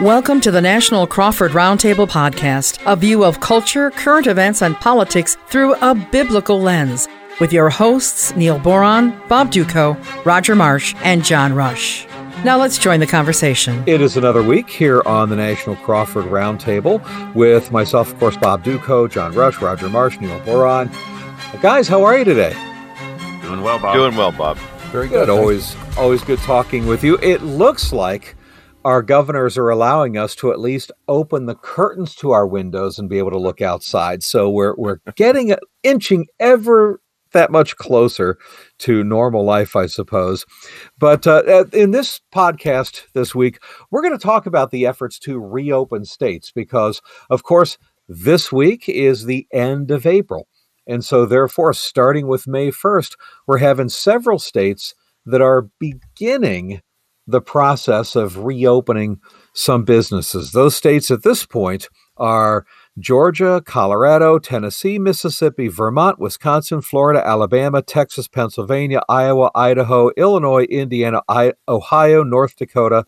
Welcome to the National Crawford Roundtable Podcast, a view of culture, current events, and politics through a biblical lens, with your hosts Neil Boron, Bob Dutko, Roger Marsh, and John Rush. Now let's join the conversation. It is another week here on the National Crawford Roundtable with myself, of course, Bob Dutko, John Rush, Roger Marsh, Neil Boron. Guys, how are you today? Doing well, Bob. Doing well, Bob. Very good. Always, always good talking with you. It looks like our governors are allowing us to at least open the curtains to our windows and be able to look outside. So we're we're getting inching ever that much closer to normal life, I suppose. But uh, in this podcast this week, we're going to talk about the efforts to reopen states because, of course, this week is the end of April. And so, therefore, starting with May 1st, we're having several states that are beginning the process of reopening some businesses. Those states at this point are Georgia, Colorado, Tennessee, Mississippi, Vermont, Wisconsin, Florida, Alabama, Texas, Pennsylvania, Iowa, Idaho, Illinois, Indiana, I- Ohio, North Dakota,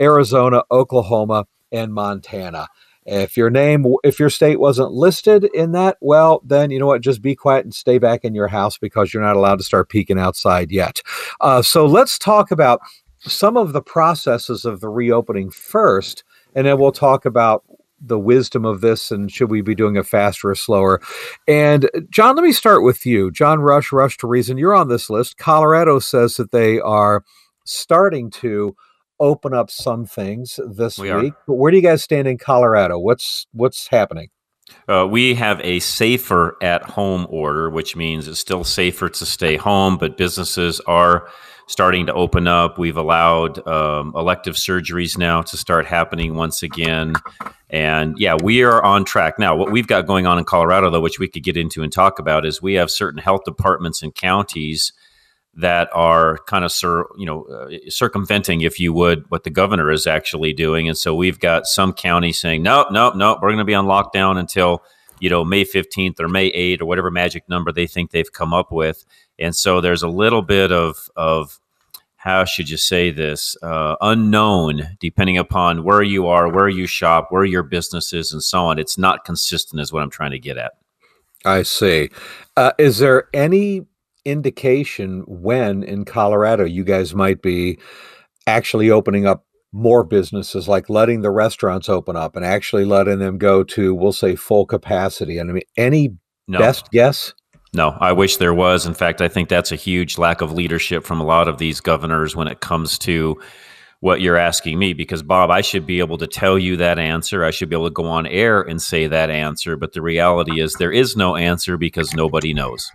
Arizona, Oklahoma, and Montana. If your name, if your state wasn't listed in that, well, then you know what? Just be quiet and stay back in your house because you're not allowed to start peeking outside yet. Uh, so let's talk about some of the processes of the reopening first, and then we'll talk about the wisdom of this and should we be doing it faster or slower. And John, let me start with you. John Rush, Rush to Reason, you're on this list. Colorado says that they are starting to open up some things this we week. Are. But where do you guys stand in Colorado? What's what's happening? Uh, we have a safer at home order, which means it's still safer to stay home, but businesses are starting to open up. We've allowed um, elective surgeries now to start happening once again. And yeah, we are on track. Now, what we've got going on in Colorado, though, which we could get into and talk about, is we have certain health departments and counties that are kind of cir- you know uh, circumventing if you would what the governor is actually doing and so we've got some counties saying nope nope nope we're going to be on lockdown until you know May 15th or May 8th or whatever magic number they think they've come up with and so there's a little bit of of how should you say this uh, unknown depending upon where you are where you shop where your business is and so on. It's not consistent is what i'm trying to get at. I see. Uh, is there any indication when in colorado you guys might be actually opening up more businesses like letting the restaurants open up and actually letting them go to we'll say full capacity? And i mean any no. best guess no, I wish there was. In fact, I think that's a huge lack of leadership from a lot of these governors when it comes to what you're asking me. Because, Bob, I should be able to tell you that answer. I should be able to go on air and say that answer. But the reality is, there is no answer because nobody knows.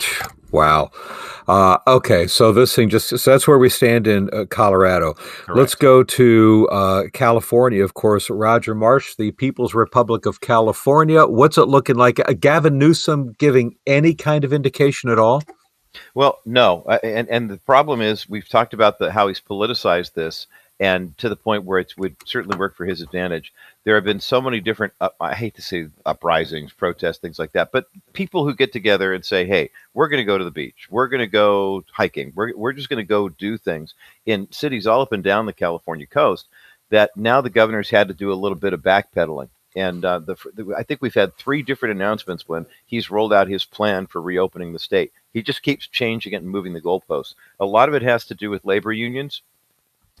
Wow. Uh, okay, so this thing just so that's where we stand in uh, Colorado. Correct. Let's go to uh, California. Of course, Roger Marsh, the People's Republic of California. What's it looking like? Uh, Gavin Newsom giving any kind of indication at all? Well, no, uh, and and the problem is we've talked about the how he's politicized this, and to the point where it would certainly work for his advantage there have been so many different uh, i hate to say uprisings protests things like that but people who get together and say hey we're going to go to the beach we're going to go hiking we're, we're just going to go do things in cities all up and down the california coast that now the governor's had to do a little bit of backpedaling and uh, the, the, I think we've had three different announcements when he's rolled out his plan for reopening the state. He just keeps changing it and moving the goalposts. A lot of it has to do with labor unions,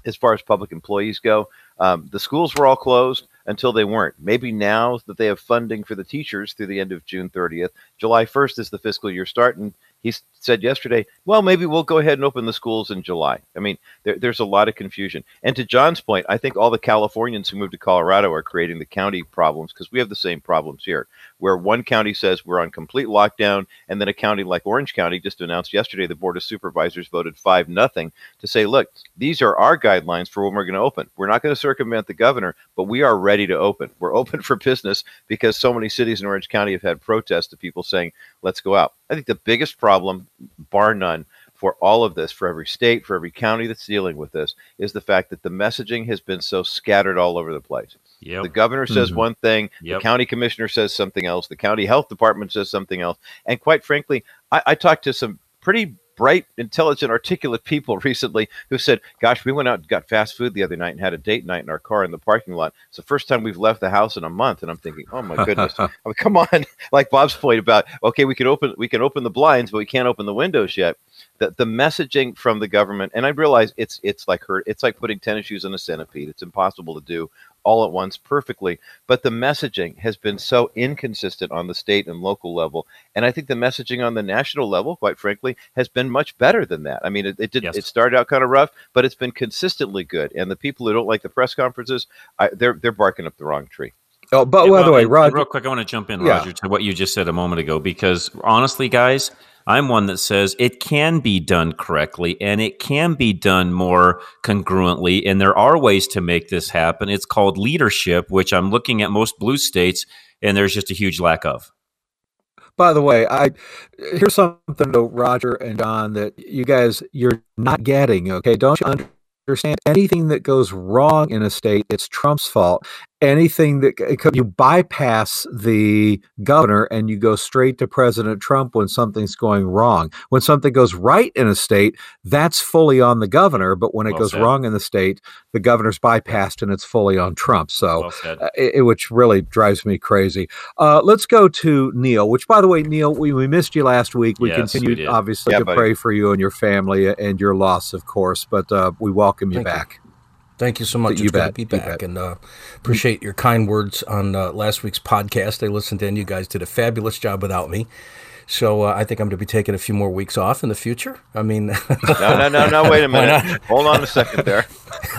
as far as public employees go. Um, the schools were all closed until they weren't. Maybe now that they have funding for the teachers through the end of June 30th, July 1st is the fiscal year start, and he said yesterday, well, maybe we'll go ahead and open the schools in July. I mean, there, there's a lot of confusion. And to John's point, I think all the Californians who moved to Colorado are creating the county problems because we have the same problems here, where one county says we're on complete lockdown, and then a county like Orange County just announced yesterday the Board of Supervisors voted 5 nothing to say, look, these are our guidelines for when we're going to open. We're not going to circumvent the governor, but we are ready to open. We're open for business because so many cities in Orange County have had protests of people saying, let's go out. I think the biggest problem, bar none, for all of this, for every state, for every county that's dealing with this, is the fact that the messaging has been so scattered all over the place. Yep. The governor says mm-hmm. one thing, yep. the county commissioner says something else, the county health department says something else. And quite frankly, I, I talked to some pretty bright, intelligent, articulate people recently who said, "Gosh, we went out and got fast food the other night and had a date night in our car in the parking lot. It's the first time we've left the house in a month." And I'm thinking, "Oh my goodness! I mean, come on!" like Bob's point about, okay, we can open we can open the blinds, but we can't open the windows yet. The, the messaging from the government, and I realize it's it's like her, it's like putting tennis shoes on a centipede. It's impossible to do all at once perfectly. But the messaging has been so inconsistent on the state and local level. And I think the messaging on the national level, quite frankly, has been much better than that. I mean, it, it did yes. it started out kind of rough, but it's been consistently good. And the people who don't like the press conferences, I, they're they're barking up the wrong tree. Oh, but yeah, by well, the way, Roger, real quick, I want to jump in, Roger, yeah. to what you just said a moment ago, because honestly, guys, I'm one that says it can be done correctly and it can be done more congruently. And there are ways to make this happen. It's called leadership, which I'm looking at most blue states, and there's just a huge lack of. By the way, I here's something to Roger and John that you guys you're not getting. Okay, don't you understand anything that goes wrong in a state? It's Trump's fault, anything that you bypass the governor and you go straight to President Trump when something's going wrong. When something goes right in a state, that's fully on the governor. But when it well goes said. wrong in the state, the governor's bypassed and it's fully on Trump. So, well uh, it, which really drives me crazy. Uh, let's go to Neil. Which, by the way, Neil, we, we missed you last week. We yes, continued we obviously yeah, to buddy. pray for you and your family and your loss, of course. But uh, we welcome you Thank back. You. Thank you so much. You it's bet. good to be back, and uh, appreciate your kind words on uh, last week's podcast. I listened in. You guys did a fabulous job without me. So uh, I think I'm going to be taking a few more weeks off in the future. I mean, no, no, no, no. Wait a minute. Hold on a second there.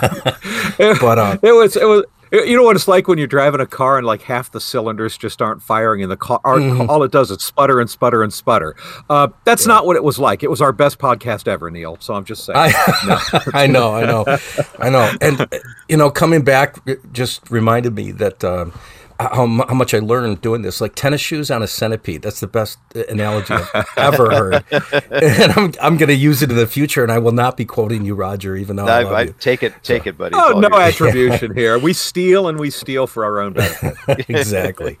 but uh, it was it was you know what it's like when you're driving a car and like half the cylinders just aren't firing in the car. Mm-hmm. All it does is sputter and sputter and sputter. Uh, that's yeah. not what it was like. It was our best podcast ever, Neil. So I'm just saying. I, no. I know, I know, I know. And you know, coming back just reminded me that. Um, how, how, much I learned doing this. Like tennis shoes on a centipede. That's the best uh, analogy I've ever heard. and I'm, I'm going to use it in the future, and I will not be quoting you, Roger, even though I, I, I take it, take so. it, buddy. Oh, no attribution here. We steal and we steal for our own benefit. exactly.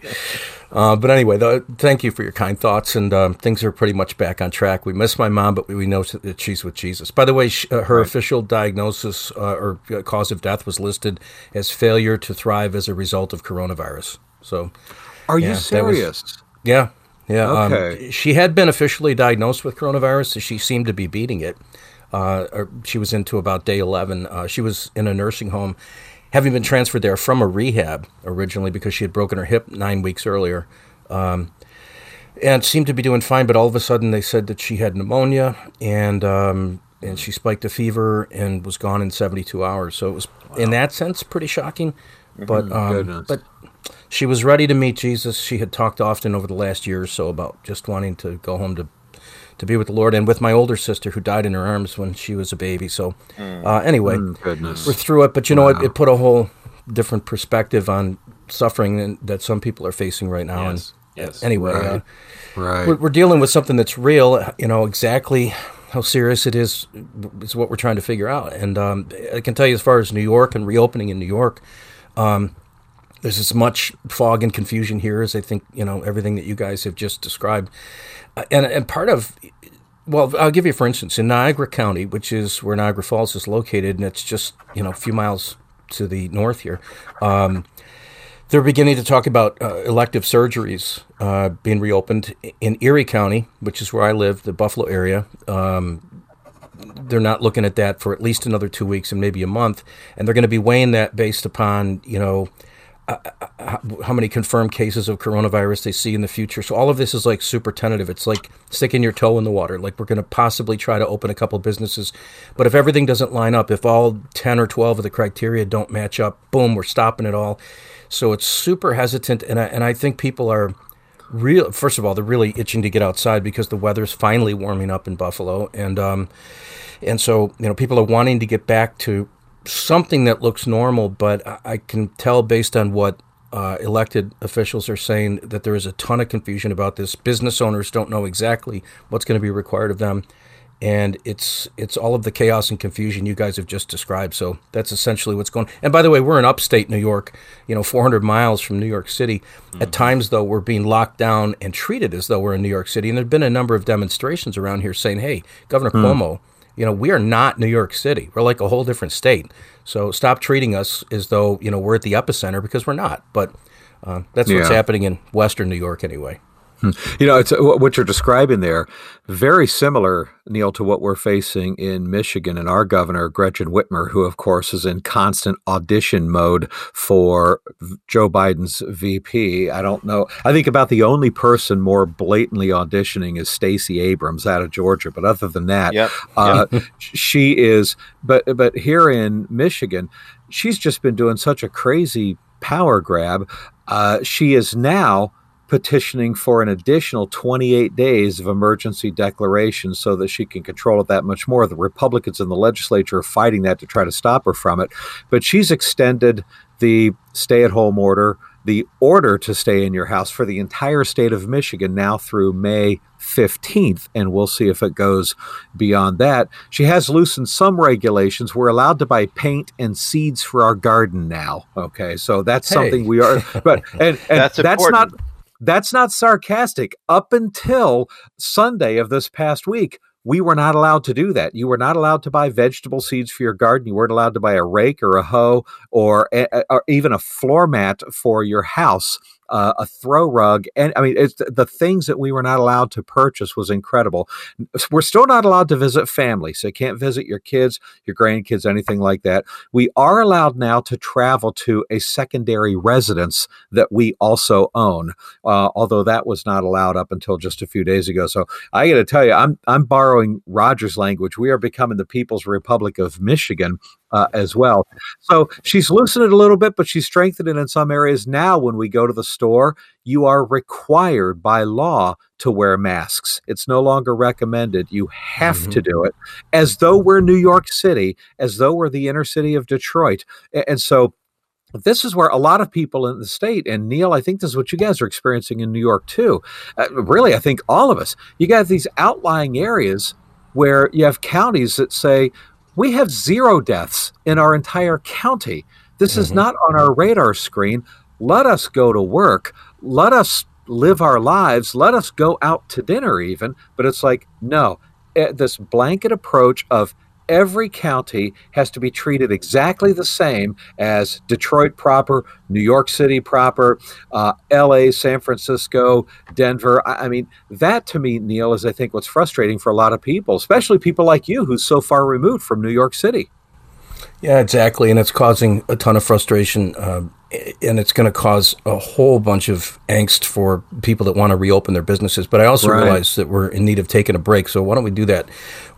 Uh, but anyway, the, thank you for your kind thoughts, and um, things are pretty much back on track. We miss my mom, but we know that she's with Jesus. By the way, she, uh, her right. official diagnosis uh, or uh, cause of death was listed as failure to thrive as a result of coronavirus. So, are yeah, you serious? Was, yeah, yeah. Um, okay. Um, she had been officially diagnosed with coronavirus, so she seemed to be beating it. Uh, she was into about day 11. Uh, she was in a nursing home having been transferred there from a rehab originally because she had broken her hip nine weeks earlier. Um, and seemed to be doing fine, but all of a sudden they said that she had pneumonia and um, and she spiked a fever and was gone in 72 hours. So it was, wow. in that sense, pretty shocking. Mm-hmm. But um, but she was ready to meet Jesus. She had talked often over the last year or so about just wanting to go home to to be with the Lord, and with my older sister who died in her arms when she was a baby. So, mm. uh, anyway, mm, we're through it. But you know, it, it, put a whole different perspective on suffering that some people are facing right now. Yes. And yes. anyway, right. Uh, right. We're, we're, dealing with something that's real. You know exactly how serious it is is what we're trying to figure out. And um, I can tell you, as far as New York and reopening in New York. Um, there's as much fog and confusion here as I think you know everything that you guys have just described. Uh, and and part of well, I'll give you for instance in Niagara County, which is where Niagara Falls is located, and it's just you know a few miles to the north here. Um, they're beginning to talk about uh, elective surgeries uh, being reopened in Erie County, which is where I live, the Buffalo area. Um, they're not looking at that for at least another two weeks and maybe a month, and they're going to be weighing that based upon you know how many confirmed cases of coronavirus they see in the future. So all of this is like super tentative. It's like sticking your toe in the water. Like we're going to possibly try to open a couple businesses, but if everything doesn't line up, if all 10 or 12 of the criteria don't match up, boom, we're stopping it all. So it's super hesitant and I, and I think people are real first of all, they're really itching to get outside because the weather's finally warming up in Buffalo and um and so, you know, people are wanting to get back to something that looks normal, but I can tell based on what uh, elected officials are saying that there is a ton of confusion about this. Business owners don't know exactly what's going to be required of them. and it's it's all of the chaos and confusion you guys have just described. So that's essentially what's going. And by the way, we're in upstate New York, you know, 400 miles from New York City. Mm-hmm. At times, though, we're being locked down and treated as though we're in New York City. And there've been a number of demonstrations around here saying, "Hey, Governor mm. Cuomo." You know, we are not New York City. We're like a whole different state. So stop treating us as though, you know, we're at the epicenter because we're not. But uh, that's what's yeah. happening in Western New York anyway. Hmm. You know, it's what you're describing there, very similar, Neil, to what we're facing in Michigan and our governor, Gretchen Whitmer, who, of course, is in constant audition mode for Joe Biden's VP. I don't know. I think about the only person more blatantly auditioning is Stacey Abrams out of Georgia. But other than that, yep. Uh, yep. she is. But but here in Michigan, she's just been doing such a crazy power grab. Uh, she is now petitioning for an additional 28 days of emergency declaration so that she can control it that much more. The Republicans in the legislature are fighting that to try to stop her from it. But she's extended the stay at home order, the order to stay in your house for the entire state of Michigan now through May 15th, and we'll see if it goes beyond that. She has loosened some regulations. We're allowed to buy paint and seeds for our garden now. Okay, so that's hey. something we are, but and, and that's, that's not that's not sarcastic. Up until Sunday of this past week, we were not allowed to do that. You were not allowed to buy vegetable seeds for your garden. You weren't allowed to buy a rake or a hoe or, a, or even a floor mat for your house uh, a throw rug, and I mean, it's the things that we were not allowed to purchase was incredible. We're still not allowed to visit family, so you can't visit your kids, your grandkids, anything like that. We are allowed now to travel to a secondary residence that we also own, uh, although that was not allowed up until just a few days ago. So I got to tell you, I'm I'm borrowing Roger's language. We are becoming the People's Republic of Michigan uh, as well. So she's loosened it a little bit, but she's strengthened it in some areas. Now, when we go to the store, you are required by law to wear masks. It's no longer recommended. You have mm-hmm. to do it as though we're New York City, as though we're the inner city of Detroit. And so this is where a lot of people in the state, and Neil, I think this is what you guys are experiencing in New York too. Uh, really, I think all of us, you got these outlying areas where you have counties that say, we have zero deaths in our entire county. This mm-hmm. is not on our radar screen. Let us go to work. Let us live our lives. Let us go out to dinner, even. But it's like, no, eh, this blanket approach of every county has to be treated exactly the same as Detroit proper, New York City proper, uh, LA, San Francisco, Denver. I, I, mean, that to me, Neil, is I think what's frustrating for a lot of people, especially people like you who's so far removed from New York City. Yeah, exactly. And it's causing a ton of frustration. Uh, and it's going to cause a whole bunch of angst for people that want to reopen their businesses. But I also right. realize that we're in need of taking a break. So why don't we do that?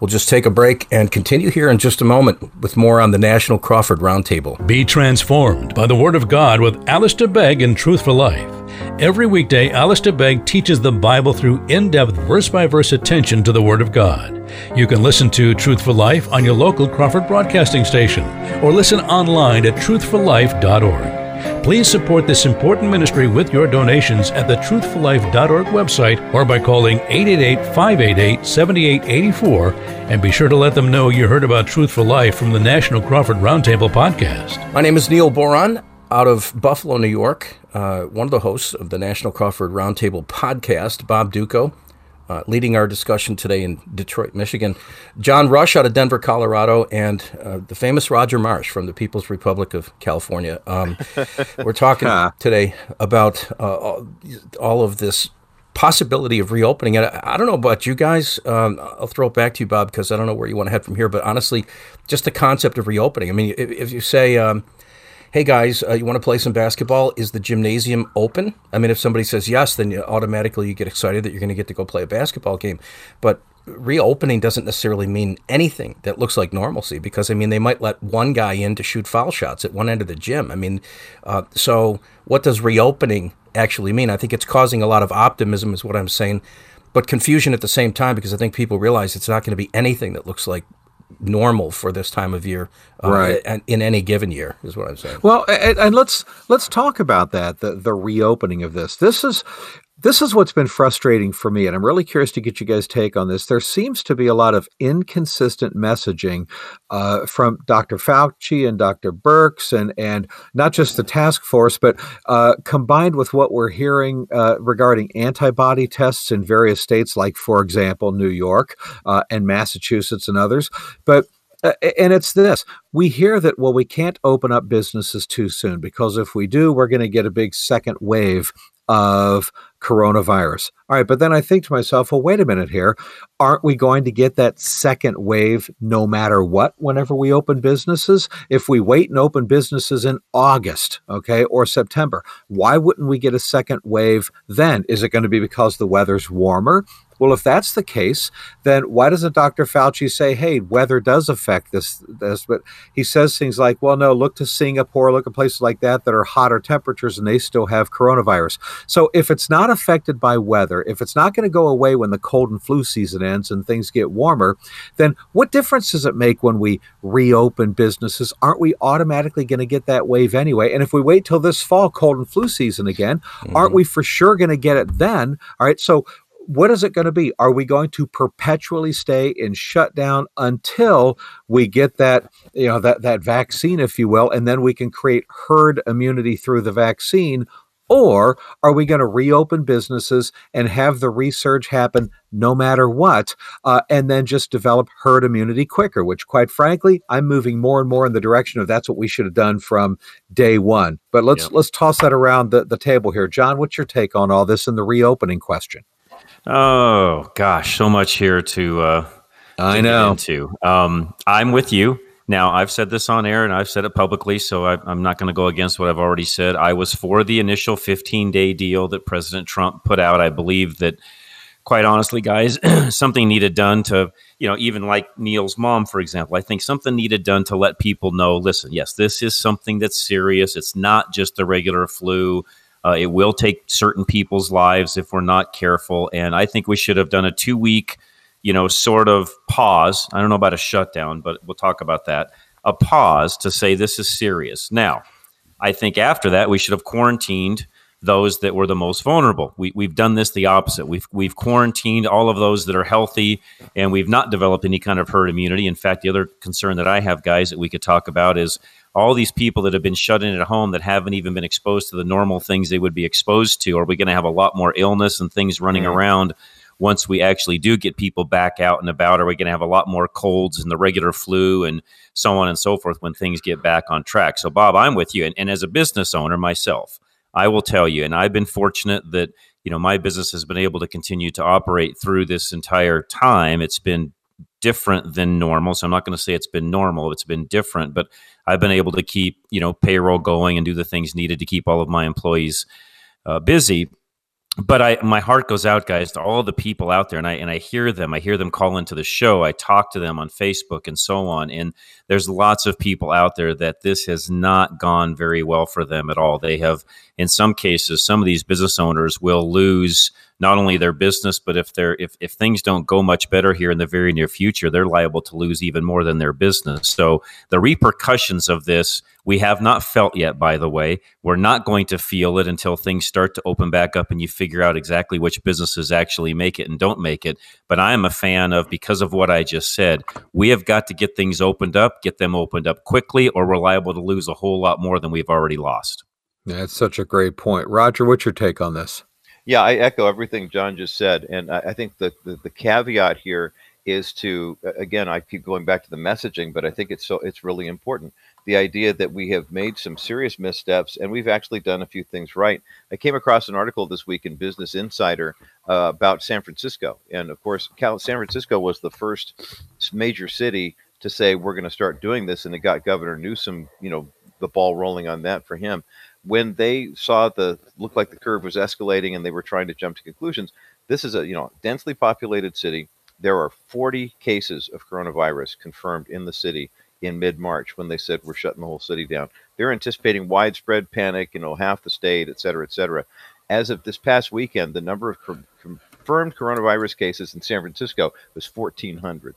We'll just take a break and continue here in just a moment with more on the National Crawford Roundtable. Be transformed by the Word of God with Alistair Begg in Truth for Life. Every weekday, Alistair Begg teaches the Bible through in depth, verse by verse attention to the Word of God. You can listen to Truth for Life on your local Crawford broadcasting station or listen online at truthforlife.org. Please support this important ministry with your donations at the truthforlife.org website or by calling 888 588 7884 and be sure to let them know you heard about Truth for Life from the National Crawford Roundtable podcast. My name is Neil Boron out of Buffalo, New York, uh, one of the hosts of the National Crawford Roundtable podcast, Bob Dutko uh, leading our discussion today in Detroit, Michigan. John Rush out of Denver, Colorado, and uh, the famous Roger Marsh from the People's Republic of California. Um, we're talking today about uh, all of this possibility of reopening. And I, I don't know about you guys. Um, I'll throw it back to you, Bob, because I don't know where you want to head from here. But honestly, just the concept of reopening. I mean, if, if you say, um, hey guys, uh, you want to play some basketball? Is the gymnasium open? I mean, if somebody says yes, then you automatically you get excited that you're going to get to go play a basketball game. But reopening doesn't necessarily mean anything that looks like normalcy because I mean they might let one guy in to shoot foul shots at one end of the gym. I mean, uh, so what does reopening actually mean? I think it's causing a lot of optimism, is what I'm saying, but confusion at the same time because I think people realize it's not going to be anything that looks like normal for this time of year, uh, right? In any given year, is what I'm saying. Well, and, and let's let's talk about that the the reopening of this. This is this is what's been frustrating for me, and I'm really curious to get you guys' take on this. There seems to be a lot of inconsistent messaging uh, from Dr. Fauci and Dr. Birx, and and not just the task force, but uh, combined with what we're hearing uh, regarding antibody tests in various states, like for example New York uh, and Massachusetts and others, but uh, and it's this we hear that well we can't open up businesses too soon because if we do we're going to get a big second wave of coronavirus. All right, but then I think to myself, well, wait a minute here. Aren't we going to get that second wave no matter what whenever we open businesses? If we wait and open businesses in August, okay, or September, why wouldn't we get a second wave then? Is it going to be because the weather's warmer? Well, if that's the case, then why doesn't Dr. Fauci say, "Hey, weather does affect this"? This, but he says things like, "Well, no, look to Singapore, look at places like that that are hotter temperatures, and they still have coronavirus." So, if it's not affected by weather, if it's not going to go away when the cold and flu season ends and things get warmer, then what difference does it make when we reopen businesses? Aren't we automatically going to get that wave anyway? And if we wait till this fall, cold and flu season again, mm-hmm. aren't we for sure going to get it then? All right, so what is it going to be? Are we going to perpetually stay in shutdown until we get that, you know, that that vaccine, if you will, and then we can create herd immunity through the vaccine? Or are we going to reopen businesses and have the research happen no matter what, uh, and then just develop herd immunity quicker? Which, quite frankly, I'm moving more and more in the direction of that's what we should have done from day one. But let's yep. let's toss that around the, the table here, John. What's your take on all this and the reopening question? Oh gosh, so much here to. Uh, I know. into. Um, I'm with you. Now, I've said this on air and I've said it publicly, so I, am not going to go against what I've already said. I was for the initial 15 day deal that President Trump put out. I believe that, quite honestly, guys, something needed done to, you know, even like Neil's mom, for example, I think something needed done to let people know listen, yes, this is something that's serious. It's not just the regular flu. Uh, it will take certain people's lives if we're not careful. And I think we should have done a two week, you know, sort of pause. I don't know about a shutdown, but we'll talk about that. A pause to say this is serious. Now, I think after that, we should have quarantined those that were the most vulnerable. We, we've done this the opposite. We've, we've quarantined all of those that are healthy, and we've not developed any kind of herd immunity. In fact, the other concern that I have, guys, that we could talk about is all these people that have been shut in at home that haven't even been exposed to the normal things they would be exposed to? Are we going to have a lot more illness and things running mm-hmm. around once we actually do get people back out and about? Are we going to have a lot more colds and the regular flu and so on and so forth when things get back on track? So, Bob, I'm with you. And, and as a business owner myself, I will tell you, and I've been fortunate that you know my business has been able to continue to operate through this entire time. It's been different than normal. So I'm not going to say it's been normal. It's been different, but I've been able to keep, you know, payroll going and do the things needed to keep all of my employees uh, busy but I my heart goes out, guys, to all the people out there, and I and I hear them. I hear them call into the show. I talk to them on Facebook and so on. And there's lots of people out there that this has not gone very well for them at all. They have, in some cases, some of these business owners will lose not only their business, but if they're if if things don't go much better here in the very near future, they're liable to lose even more than their business. So the repercussions of this we have not felt yet, by the way. We're not going to feel it until things start to open back up and you figure out exactly which businesses actually make it and don't make it. But I am a fan of, because of what I just said, we have got to get things opened up, get them opened up quickly, or we're liable to lose a whole lot more than we've already lost. That's such a great point. Roger, what's your take on this? Yeah, I echo everything John just said. And I, I think the, the, the caveat here is to again i keep going back to the messaging but i think it's so it's really important the idea that we have made some serious missteps and we've actually done a few things right. I came across an article this week in Business Insider uh, about San Francisco. And of course, Cal- San Francisco was the first major city to say, we're going to start doing this. And it got Governor Newsom, you know, the ball rolling on that for him. When they saw the looked like the curve was escalating and they were trying to jump to conclusions, this is a you know densely populated city. There are 40 cases of coronavirus confirmed in the city in mid March when they said we're shutting the whole city down. They're anticipating widespread panic, you know, half the state, et cetera, et cetera. As of this past weekend, the number of confirmed coronavirus cases in San Francisco was 1,400.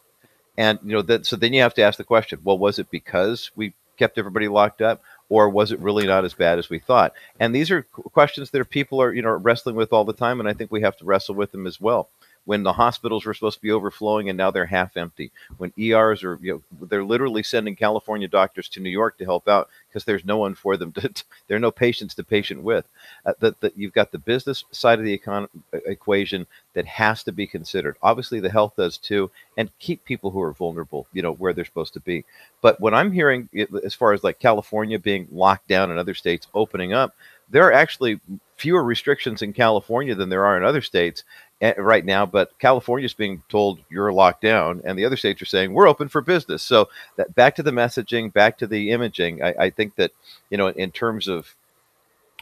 And, you know, that, so then you have to ask the question well, was it because we kept everybody locked up? Or was it really not as bad as we thought? And these are questions that people are you know wrestling with all the time, and I think we have to wrestle with them as well when the hospitals were supposed to be overflowing and now they're half empty. When ERs are, you know, they're literally sending California doctors to New York to help out because there's no one for them to, there are no patients to patient with. Uh, that, you've got the business side of the econ- equation that has to be considered. Obviously, the health does too, and keep people who are vulnerable, you know, where they're supposed to be. But what I'm hearing, as far as like California being locked down and other states opening up, there are actually fewer restrictions in California than there are in other states Eh, right now. But California is being told you're locked down, and the other states are saying we're open for business. So that, back to the messaging, back to the imaging. I, I think that you know, in terms of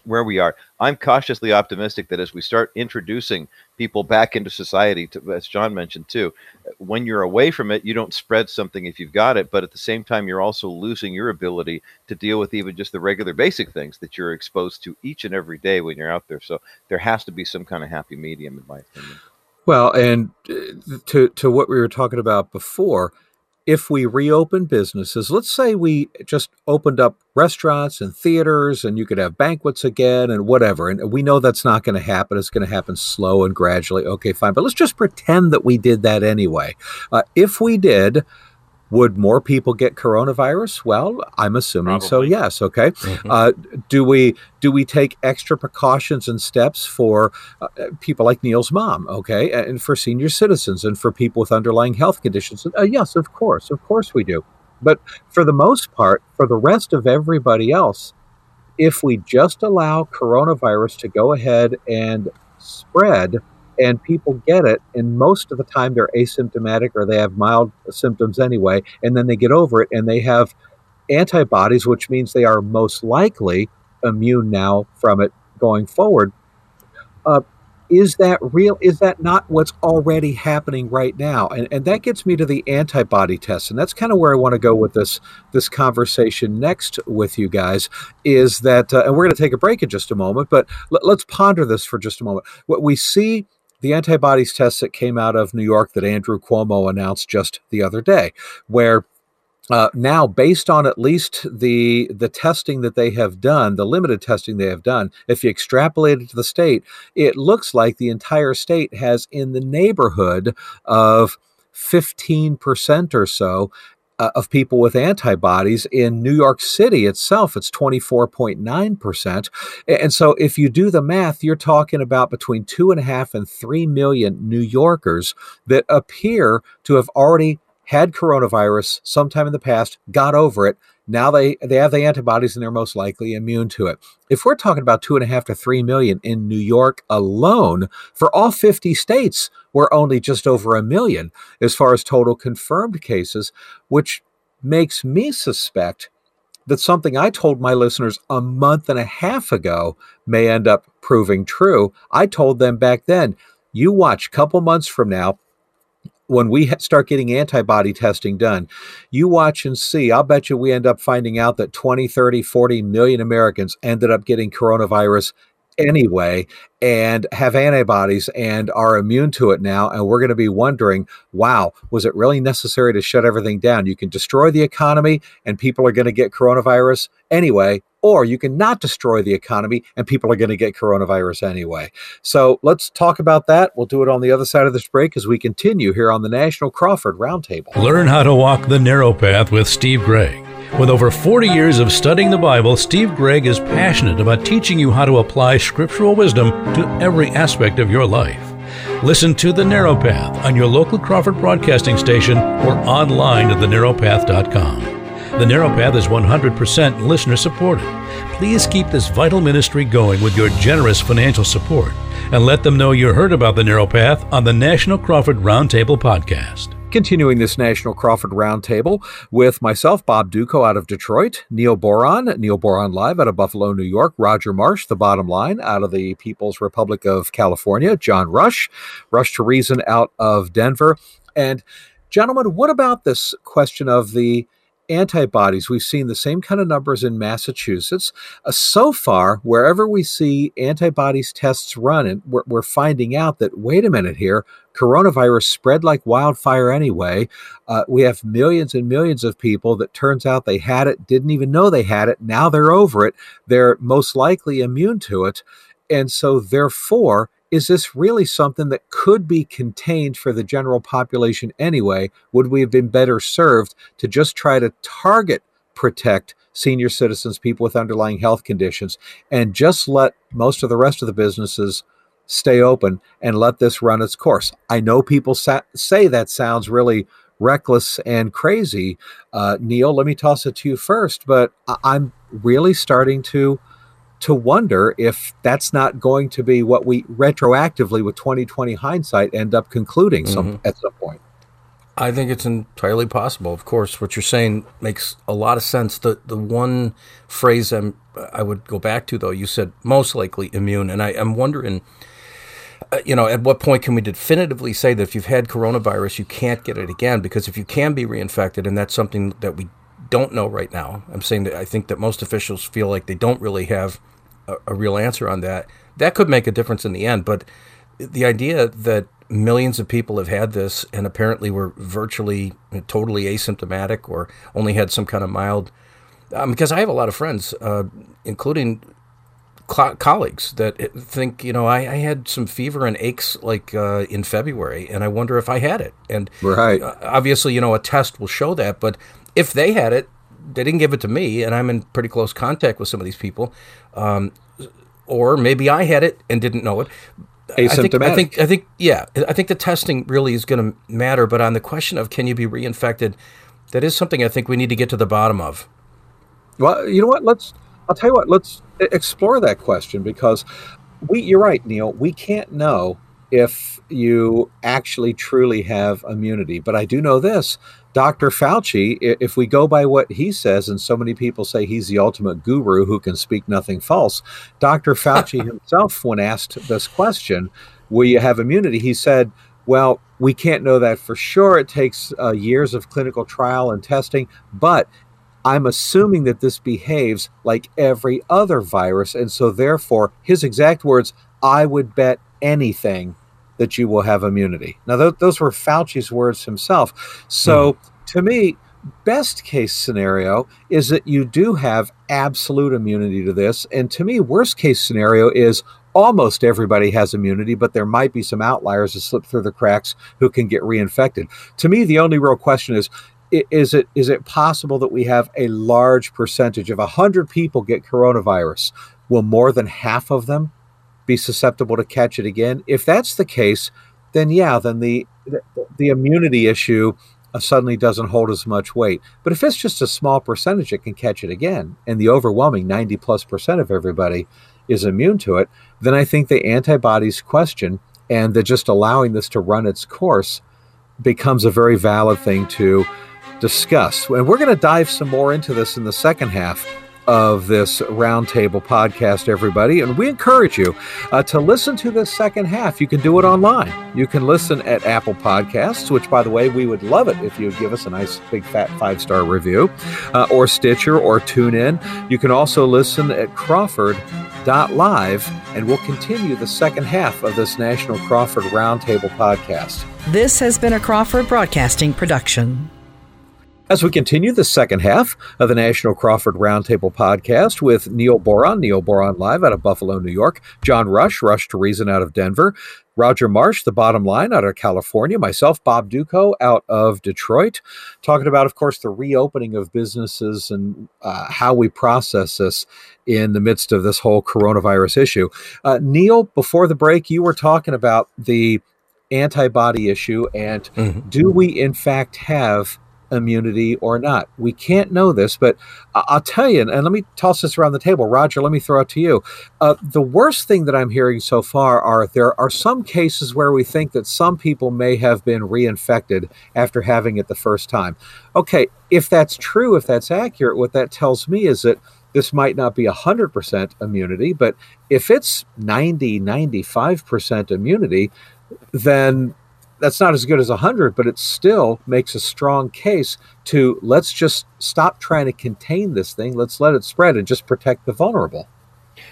where we are. I'm cautiously optimistic that as we start introducing people back into society, to, as John mentioned too, when you're away from it, you don't spread something if you've got it, but at the same time, you're also losing your ability to deal with even just the regular basic things that you're exposed to each and every day when you're out there. So there has to be some kind of happy medium, in my opinion. Well, and uh, to to what we were talking about before, if we reopen businesses, let's say we just opened up restaurants and theaters and you could have banquets again and whatever, and we know that's not going to happen. It's going to happen slow and gradually. Okay, fine. But let's just pretend that we did that anyway. Uh, if we did, would more people get coronavirus? Well, I'm assuming Probably. so. Yes. Okay. Mm-hmm. Uh, do we do we take extra precautions and steps for uh, people like Neil's mom? Okay, and for senior citizens and for people with underlying health conditions? Uh, yes, of course, of course we do. But for the most part, for the rest of everybody else, if we just allow coronavirus to go ahead and spread and people get it and most of the time they're asymptomatic or they have mild symptoms anyway and then they get over it and they have antibodies which means they are most likely immune now from it going forward. Uh, is that real? Is that not what's already happening right now? And, and that gets me to the antibody test and that's kind of where i want to go with this this conversation next with you guys is that uh, and we're going to take a break in just a moment but l- let's ponder this for just a moment. What we see the antibodies test that came out of New York that Andrew Cuomo announced just the other day, where uh, now, based on at least the the testing that they have done, the limited testing they have done, if you extrapolate it to the state, it looks like the entire state has in the neighborhood of 15% or so uh, of people with antibodies. In New York City itself, it's 24.9%. And so if you do the math, you're talking about between two and a half and three million New Yorkers that appear to have already had coronavirus sometime in the past, got over it, now they, they have the antibodies and they're most likely immune to it. If we're talking about two and a half to three million in New York alone, for all 50 states, we're only just over a million as far as total confirmed cases, which makes me suspect that something I told my listeners a month and a half ago may end up proving true. I told them back then, you watch a couple months from now, when we start getting antibody testing done, you watch and see. I'll bet you we end up finding out that 20, 30, 40 million Americans ended up getting coronavirus anyway and have antibodies and are immune to it now. And we're going to be wondering, wow, was it really necessary to shut everything down? You can destroy the economy and people are going to get coronavirus anyway, or you can not destroy the economy and people are going to get coronavirus anyway. So let's talk about that. We'll do it on the other side of this break as we continue here on the National Crawford Roundtable. Learn how to walk the narrow path with Steve Gregg. With over 40 years of studying the Bible, Steve Gregg is passionate about teaching you how to apply scriptural wisdom to every aspect of your life. Listen to The Narrow Path on your local Crawford broadcasting station or online at thenarrowpath.com. The Narrow Path is 100% listener supported. Please keep this vital ministry going with your generous financial support and let them know you heard about The Narrow Path on the National Crawford Roundtable podcast. Continuing this National Crawford Roundtable with myself, Bob Dutko out of Detroit, Neil Boron, Neil Boron Live out of Buffalo, New York, Roger Marsh, The Bottom Line out of the People's Republic of California, John Rush, Rush to Reason out of Denver. And, gentlemen, what about this question of the antibodies, we've seen the same kind of numbers in Massachusetts. Uh, so far, wherever we see antibodies tests run, and we're, we're, finding out that, wait a minute here, coronavirus spread like wildfire anyway. Uh, we have millions and millions of people that turns out they had it, didn't even know they had it. Now they're over it. They're most likely immune to it. And so, therefore, is this really something that could be contained for the general population anyway? Would we have been better served to just try to target protect senior citizens, people with underlying health conditions, and just let most of the rest of the businesses stay open and let this run its course? I know people sa- say that sounds really reckless and crazy. Uh, Neil, let me toss it to you first, but I- I'm really starting to to wonder if that's not going to be what we retroactively with 2020 hindsight end up concluding mm-hmm. at some point. I think it's entirely possible. Of course, what you're saying makes a lot of sense. The the one phrase I'm I would go back to though, you said most likely immune, and I, am wondering, uh, you know, at what point can we definitively say that if you've had coronavirus, you can't get it again? Because if you can be reinfected, and that's something that we don't know right now, I'm saying that I think that most officials feel like they don't really have a, a real answer on that, that could make a difference in the end. But the idea that millions of people have had this and apparently were virtually totally asymptomatic or only had some kind of mild um, because I have a lot of friends, uh, including cl- colleagues, that think, you know, I, I, had some fever and aches like uh, in February, and I wonder if I had it. And right. Uh, obviously, you know, a test will show that, but if they had it, they didn't give it to me, and I'm in pretty close contact with some of these people. Um, or maybe I had it and didn't know it. Asymptomatic. I think, I think, I think, yeah, I think the testing really is going to matter. But on the question of can you be reinfected, that is something I think we need to get to the bottom of. Well, you know what? Let's. I'll tell you what. Let's explore that question because we. You're right, Neil. We can't know if you actually truly have immunity, but I do know this: Dr. Fauci, if we go by what he says, and so many people say he's the ultimate guru who can speak nothing false, Dr. Fauci himself, when asked this question, will you have immunity? He said, well, we can't know that for sure. It takes uh, years of clinical trial and testing, but I'm assuming that this behaves like every other virus. And so, therefore, his exact words, I would bet anything that you will have immunity. Now, th- those were Fauci's words himself. So, mm. to me, best case scenario is that you do have absolute immunity to this. And to me, worst case scenario is almost everybody has immunity, but there might be some outliers that slip through the cracks who can get reinfected. To me, the only real question is is it is it possible that we have a large percentage of 100 people get coronavirus will more than half of them be susceptible to catch it again. If that's the case, then yeah, then the the, the immunity issue uh, suddenly doesn't hold as much weight. But if it's just a small percentage that can catch it again, and the overwhelming 90 plus percent of everybody is immune to it, then I think the antibodies question and the just allowing this to run its course becomes a very valid thing to discuss. And we're going to dive some more into this in the second half of this roundtable podcast, everybody. And we encourage you uh, to listen to the second half. You can do it online. You can listen at Apple Podcasts, which, by the way, we would love it if you would give us a nice big fat five star review, uh, or Stitcher or TuneIn. You can also listen at Crawford.live, and we'll continue the second half of this National Crawford Roundtable podcast. This has been a Crawford Broadcasting production. As we continue the second half of the National Crawford Roundtable podcast with Neil Boron, Neil Boron live out of Buffalo, New York, John Rush, Rush to Reason out of Denver, Roger Marsh, the bottom line out of California, myself, Bob Dutko out of Detroit, talking about, of course, the reopening of businesses and uh, how we process this in the midst of this whole coronavirus issue. Uh, Neil, before the break, you were talking about the antibody issue and mm-hmm. do we, in fact, have immunity or not. We can't know this, but I'll tell you, and let me toss this around the table. Roger, let me throw it to you. Uh, the worst thing that I'm hearing so far are there are some cases where we think that some people may have been reinfected after having it the first time. Okay, if that's true, if that's accurate, what that tells me is that this might not be 100% immunity, but if it's 90, 95% immunity, then that's not as good as 100, but it still makes a strong case to let's just stop trying to contain this thing. Let's let it spread and just protect the vulnerable.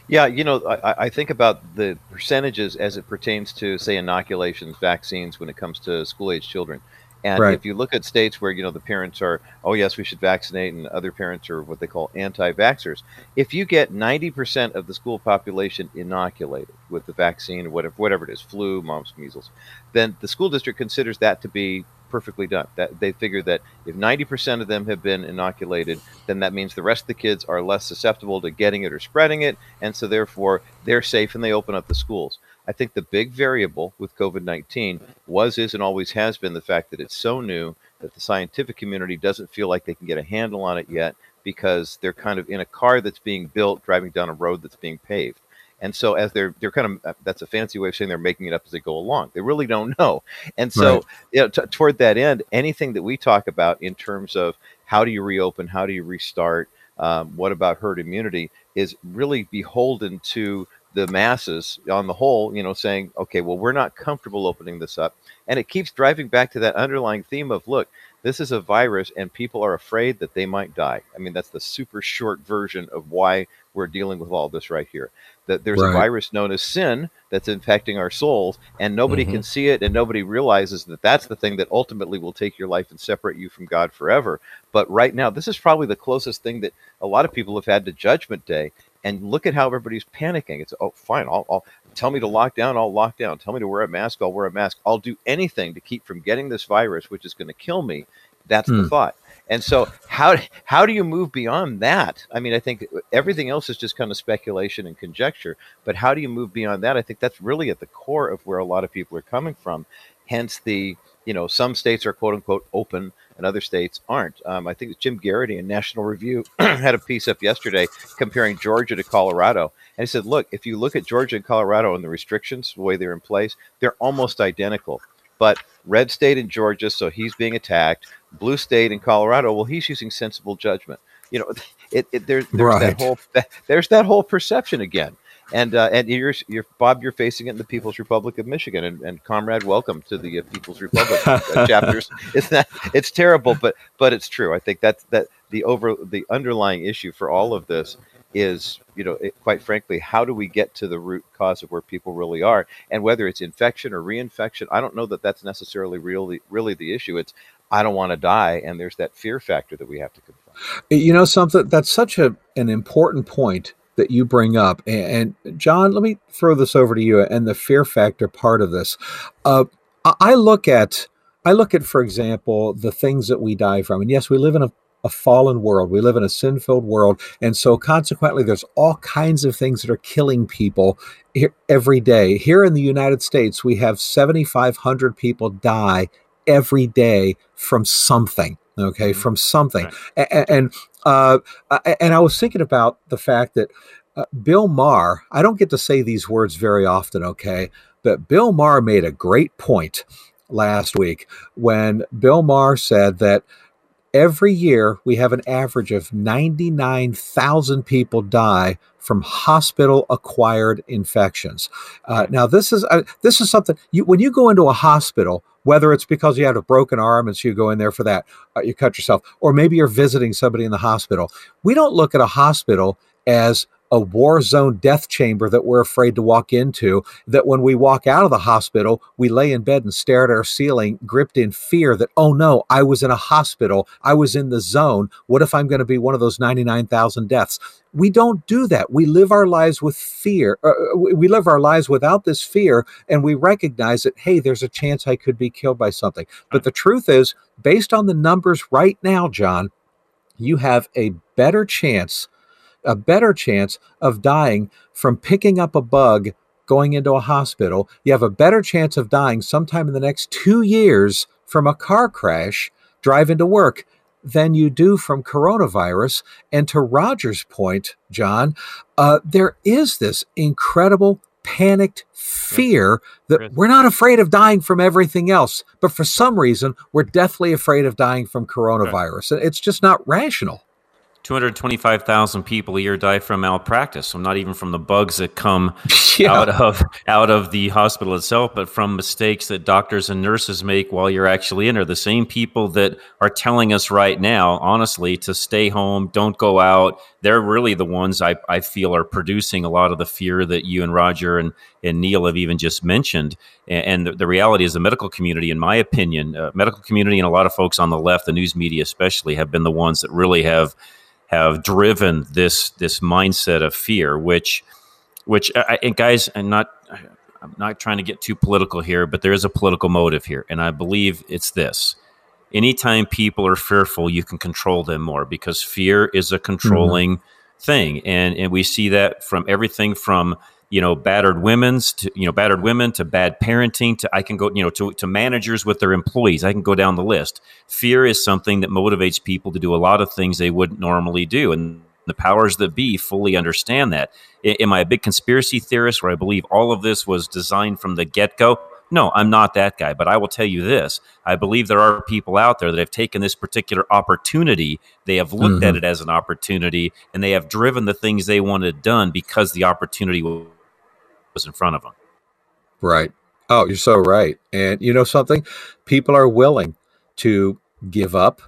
Yeah, you know, I, I think about the percentages as it pertains to, say, inoculations, vaccines, when it comes to school age children. And Right. if you look at states where you know the parents are, oh yes, we should vaccinate, and other parents are what they call anti-vaxxers. If you get 90% of the school population inoculated with the vaccine or whatever, whatever it is, flu, mumps, measles, then the school district considers that to be perfectly done. That they figure that if 90% of them have been inoculated, then that means the rest of the kids are less susceptible to getting it or spreading it, and so therefore they're safe and they open up the schools. I think the big variable with COVID 19 was, is, and always has been the fact that it's so new that the scientific community doesn't feel like they can get a handle on it yet because they're kind of in a car that's being built driving down a road that's being paved. And so, as they're they're kind of that's a fancy way of saying they're making it up as they go along. They really don't know. And so, Right. you know, t- toward that end, anything that we talk about in terms of how do you reopen, how do you restart, um, what about herd immunity, is really beholden to the masses on the whole. You know, saying, okay, well, we're not comfortable opening this up, and it keeps driving back to that underlying theme of, look, this is a virus, and people are afraid that they might die. I mean, that's the super short version of why we're dealing with all this right here. That there's a virus known as sin that's infecting our souls, and nobody Mhm. can see it, and nobody realizes that that's the thing that ultimately will take your life and separate you from God forever. But right now, this is probably the closest thing that a lot of people have had to Judgment Day. And look at how everybody's panicking. It's oh, fine. I'll, I'll tell me to lock down. I'll lock down. Tell me to wear a mask. I'll wear a mask. I'll do anything to keep from getting this virus, which is going to kill me. That's the Hmm. thought. And so, how how do you move beyond that? I mean, I think everything else is just kind of speculation and conjecture. But how do you move beyond that? I think that's really at the core of where a lot of people are coming from. Hence the you know some states are quote unquote open and other states aren't. Um, I think Jim Geraghty in National Review had a piece up yesterday comparing Georgia to Colorado, and he said, look, if you look at Georgia and Colorado and the restrictions, the way they're in place, they're almost identical. But red state in Georgia, so he's being attacked. Blue state in Colorado, well, he's using sensible judgment. You know, it, it there's, there's Right. that whole that, there's that whole perception again. And uh, and you're, you're Bob, you're facing it in the People's Republic of Michigan, and, and comrade, welcome to the uh, People's Republic uh, chapters. It's not, it's terrible, but but it's true. I think that's that the over the underlying issue for all of this is you know it, quite frankly how do we get to the root cause of where people really are and whether it's infection or reinfection i don't know that that's necessarily really really the issue it's i don't want to die and there's that fear factor that we have to confront You know something that's such a an important point that you bring up, and, and John, let me throw this over to you and the fear factor part of this. Uh, I look at I look at, for example, the things that we die from, and yes, we live in a a fallen world. We live in a sin filled world. And so, consequently, there's all kinds of things that are killing people every day. Here in the United States, we have 7,500 people die every day from something. Okay, Mhm. from something. Right. A- a- And uh, and I was thinking about the fact that uh, Bill Maher. I don't get to say these words very often. Okay, but Bill Maher made a great point last week when Bill Maher said that every year we have an average of 99,000 people die from hospital acquired infections. Uh, now this is uh, this is something you when you go into a hospital whether it's because you had a broken arm and so you go in there for that uh, you cut yourself or maybe you're visiting somebody in the hospital we don't look at a hospital as a war zone death chamber that we're afraid to walk into that when we walk out of the hospital, we lay in bed and stare at our ceiling, gripped in fear that, oh no, I was in a hospital. I was in the zone. What if I'm going to be one of those 99,000 deaths? We don't do that. We live our lives with fear. Uh, we we live our lives without this fear, and we recognize that, hey, there's a chance I could be killed by something. But the truth is, based on the numbers right now, John, you have a better chance a better chance of dying from picking up a bug going into a hospital. You have a better chance of dying sometime in the next two years from a car crash driving to work than you do from coronavirus. And to Roger's point, John, uh, there is this incredible panicked fear that we're not afraid of dying from everything else, but for some reason, we're deathly afraid of dying from coronavirus. It's just not rational. 225,000 people a year die from malpractice. So not even from the bugs that come yeah. out of out of the hospital itself, but from mistakes that doctors and nurses make while you're actually in there. The same people that are telling us right now, honestly, to stay home, don't go out. They're really the ones I, I feel are producing a lot of the fear that you and Roger and, and Neil have even just mentioned. And, and the, the, reality is the medical community, in my opinion, uh, medical community and a lot of folks on the left, the news media especially, have been the ones that really have – have driven this this mindset of fear, which which I, and guys, and not I'm not trying to get too political here, but there is a political motive here, and I believe it's this. Anytime people are fearful, you can control them more because fear is a controlling mm-hmm. thing, and and we see that from everything from you know battered women's to you know battered women to bad parenting to I can go you know to, to managers with their employees. I can go down the list. Fear is something that motivates people to do a lot of things they wouldn't normally do and the powers that be fully understand that. Am I a big conspiracy theorist where I believe all of this was designed from the get-go? No, I'm not that guy, but I will tell you this. I believe there are people out there that have taken this particular opportunity, they have looked mm-hmm. at it as an opportunity, and they have driven the things they wanted done because the opportunity was in front of them. Right. Oh, you're so right. And you know something? People are willing to give up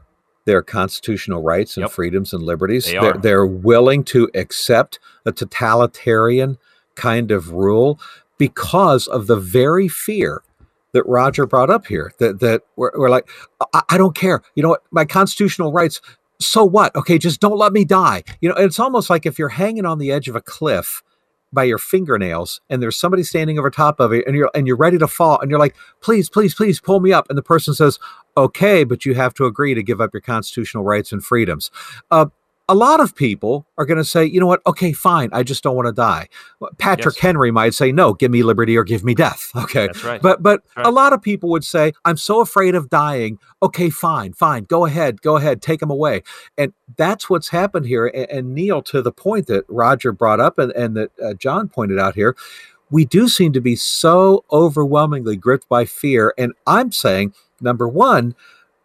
their constitutional rights and yep. freedoms and liberties. They are. They're, they're willing to accept a totalitarian kind of rule because of the very fear that Roger brought up here. That that we're, we're like, I, I, don't care. You know what? My constitutional rights. So what? Okay, just don't let me die. You know, it's almost like if you're hanging on the edge of a cliff by your fingernails and there's somebody standing over top of it and you're and you're ready to fall and you're like please please please pull me up. And the person says okay but you have to agree to give up your constitutional rights and freedoms. Uh, a lot of people are going to say, you know what? Okay, fine. I just don't want to die. Patrick yes. Henry might say, no, give me liberty or give me death. Okay. That's right. But, but right. a lot of people would say, I'm so afraid of dying. Okay, fine, fine. Go ahead. Go ahead. Take them away. And that's what's happened here. And, and Neil, to the point that Roger brought up and, and that uh, John pointed out here, we do seem to be so overwhelmingly gripped by fear. And I'm saying, number one,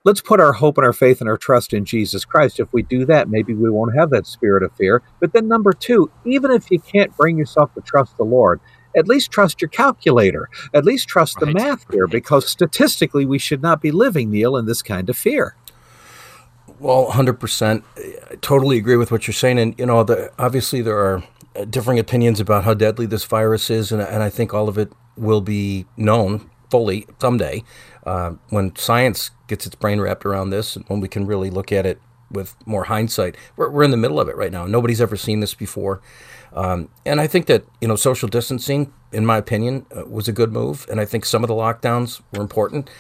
let's put our hope and our faith and our trust in Jesus Christ. If we do that, maybe we won't have that spirit of fear. But then, number two, even if you can't bring yourself to trust the Lord, at least trust your calculator. At least trust right. the math here, because statistically, we should not be living, Neil, in this kind of fear. Well, 100%. I totally agree with what you're saying. And, you know, the, obviously there are uh, differing opinions about how deadly this virus is. And, and I think all of it will be known fully someday uh, when science gets its brain wrapped around this and when we can really look at it with more hindsight. We're, we're in the middle of it right now. Nobody's ever seen this before. Um, and I think that, you know, social distancing, in my opinion, uh, was a good move. And I think some of the lockdowns were important.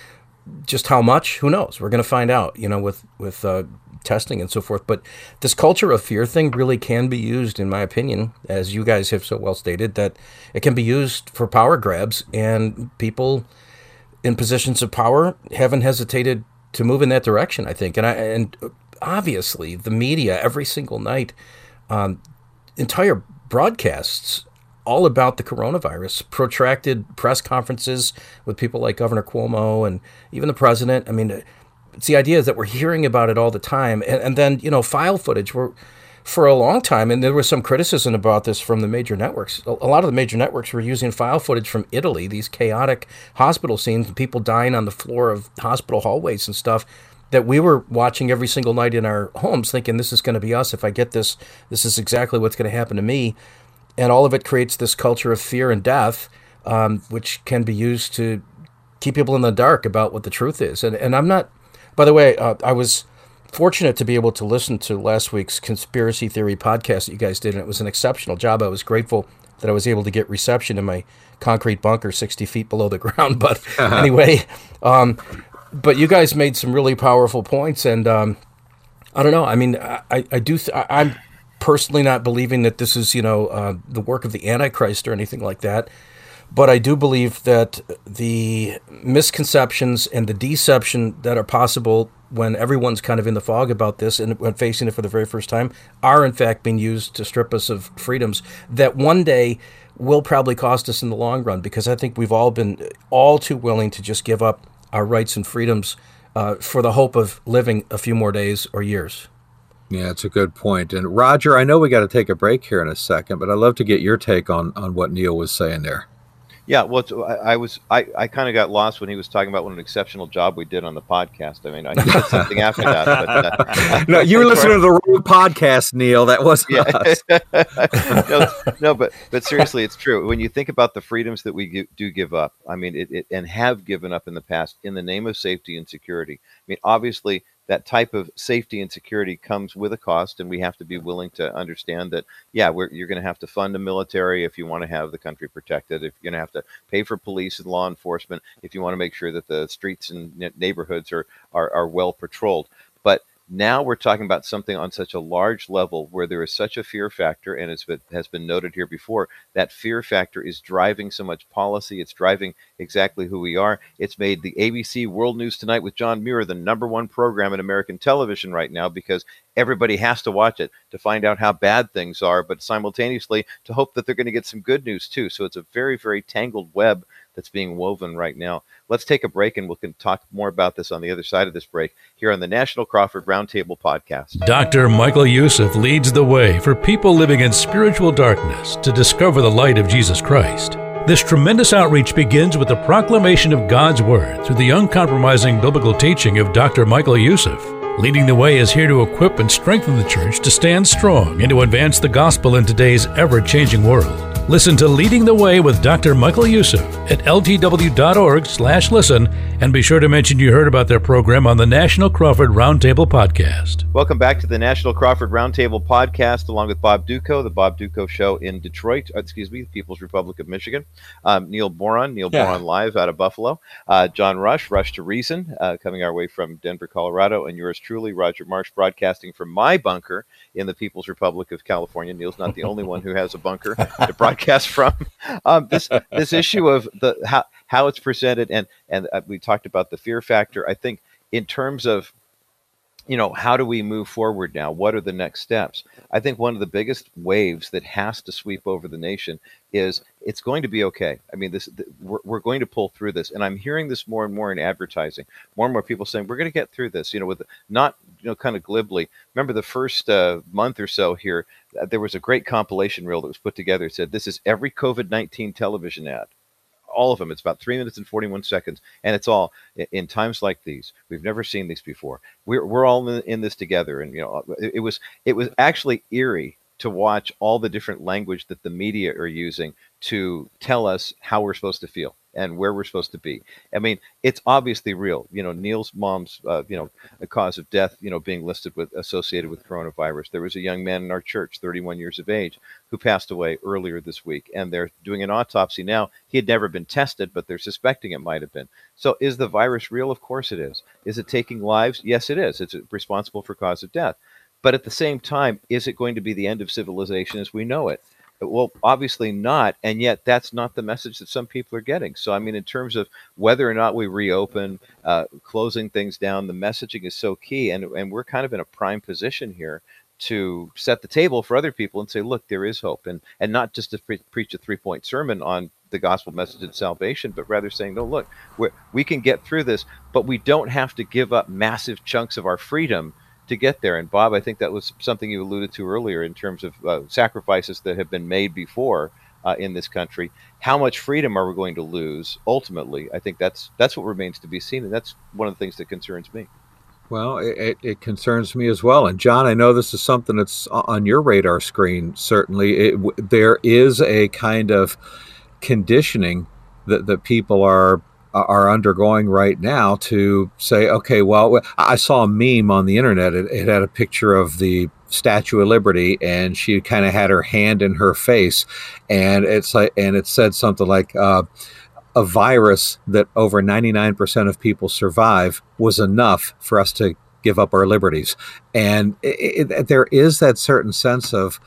Just how much, who knows? We're going to find out, you know, with, with uh, testing and so forth. But this culture of fear thing really can be used, in my opinion, as you guys have so well stated, that it can be used for power grabs. And people in positions of power haven't hesitated to move in that direction. I think, and I and obviously the media every single night, um, entire broadcasts all about the coronavirus, protracted press conferences with people like Governor Cuomo and even the president. I mean, it's the idea is that we're hearing about it all the time, and, and then you know file footage. We're for a long time, and there was some criticism about this from the major networks. A, lot of the major networks were using file footage from Italy, these chaotic hospital scenes, people dying on the floor of hospital hallways and stuff that we were watching every single night in our homes, thinking this is going to be us. If I get this, this is exactly what's going to happen to me. And all of it creates this culture of fear and death, um, which can be used to keep people in the dark about what the truth is. And, and I'm not, by the way, uh, I was fortunate to be able to listen to last week's conspiracy theory podcast that you guys did, and it was an exceptional job. I was grateful that I was able to get reception in my concrete bunker 60 feet below the ground. But anyway, um, but you guys made some really powerful points, and um, I don't know. I mean, I, I do. Th- I'm personally not believing that this is, you know, uh, the work of the Antichrist or anything like that. But I do believe that the misconceptions and the deception that are possible when everyone's kind of in the fog about this and when facing it for the very first time are in fact being used to strip us of freedoms that one day will probably cost us in the long run because I think we've all been all too willing to just give up our rights and freedoms uh, for the hope of living a few more days or years. Yeah, it's a good point. And Roger, I know we got to take a break here in a second, but I'd love to get your take on on what Neil was saying there. Yeah, well, I, I, was I, I kind of got lost when he was talking about what an exceptional job we did on the podcast. I mean, I said something after that. But, uh, no, you were listening to the wrong podcast, Neil. That wasn't yeah. no, no, but but seriously, it's true. When you think about the freedoms that we do give up, I mean, it, it and have given up in the past in the name of safety and security. I mean, obviously, that type of safety and security comes with a cost, and we have to be willing to understand that. Yeah, you're going to have to fund a military if you want to have the country protected. If you're going to have to pay for police and law enforcement if you want to make sure that the streets and neighborhoods are are, are well patrolled. Now we're talking about something on such a large level where there is such a fear factor, and as it has been noted here before, that fear factor is driving so much policy. It's driving exactly who we are. It's made the ABC World News Tonight with John Muir the number one program in American television right now because everybody has to watch it to find out how bad things are, but simultaneously to hope that they're going to get some good news too. So it's a very, very tangled web that's being woven right now. Let's take a break and we can talk more about this on the other side of this break here on the National Crawford Roundtable podcast. Dr. Michael Youssef leads the way for people living in spiritual darkness to discover the light of Jesus Christ. This tremendous outreach begins with the proclamation of God's Word through the uncompromising biblical teaching of Dr. Michael Youssef. Leading the Way is here to equip and strengthen the church to stand strong and to advance the gospel in today's ever changing world. Listen to Leading the Way with Dr. Michael Youssef at ltw.org slash listen and be sure to mention you heard about their program on the National Crawford Roundtable Podcast. Welcome back to the National Crawford Roundtable Podcast along with Bob Dutko, the Bob Dutko Show in Detroit, uh, excuse me, the People's Republic of Michigan. Um, Neil Boron, Neil yeah. Boron Live out of Buffalo. Uh, John Rush, Rush to Reason, uh, coming our way from Denver, Colorado. And yours truly, Roger Marsh, broadcasting from my bunker in the People's Republic of California. Neil's not the only one who has a bunker to broadcast podcast from. Um, this this issue of the how how it's presented, and and uh, we talked about the fear factor. I think in terms of you know how do we move forward now? What are the next steps? I think one of the biggest waves that has to sweep over the nation is it's going to be okay. I mean this we're, we're going to pull through this. And i'm hearing this more and more in advertising. More and more people saying we're going to get through this you know with not you know kind of glibly. Remember the first uh, month or so here uh, there was a great compilation reel that was put together it said this is every covid-19 television ad all of them. It's about three minutes and 41 seconds. And it's all in times like these. We've never seen these before. We're, we're all in, this together. And, you know, uh, it, it was, it was actually eerie to watch all the different language that the media are using to tell us how we're supposed to feel and where we're supposed to be. I mean, it's obviously real. You know, Neil's mom's, uh, you know, cause of death, you know, being listed with associated with coronavirus. There was a young man in our church, 31 years of age, who passed away earlier this week, and they're doing an autopsy now. He had never been tested, but they're suspecting it might have been. So, is the virus real? Of course it is. Is it taking lives? Yes, it is. It's responsible for cause of death. But at the same time, is it going to be the end of civilization as we know it? Well, obviously not, and yet that's not the message that some people are getting. So, I mean, in terms of whether or not we reopen, uh, closing things down, the messaging is so key, and and we're kind of in a prime position here to set the table for other people and say, look, there is hope, and and not just to pre- preach a three point sermon on the gospel message of salvation, but rather saying, no, look, we we can get through this, but we don't have to give up massive chunks of our freedom to get there. And Bob, I think that was something you alluded to earlier in terms of uh, sacrifices that have been made before uh, in this country. How much freedom are we going to lose ultimately? I think that's that's what remains to be seen, and that's one of the things that concerns me. Well, it, it concerns me as well. And John, I know this is something that's on your radar screen. Certainly, it, there is a kind of conditioning that, that people are are undergoing right now to say, okay, well, I saw a meme on the internet. It, it had a picture of the Statue of Liberty, and she kind of had her hand in her face, and it's like, and it said something like. Uh, a virus that over 99% of people survive was enough for us to give up our liberties. And it, it, there is that certain sense of,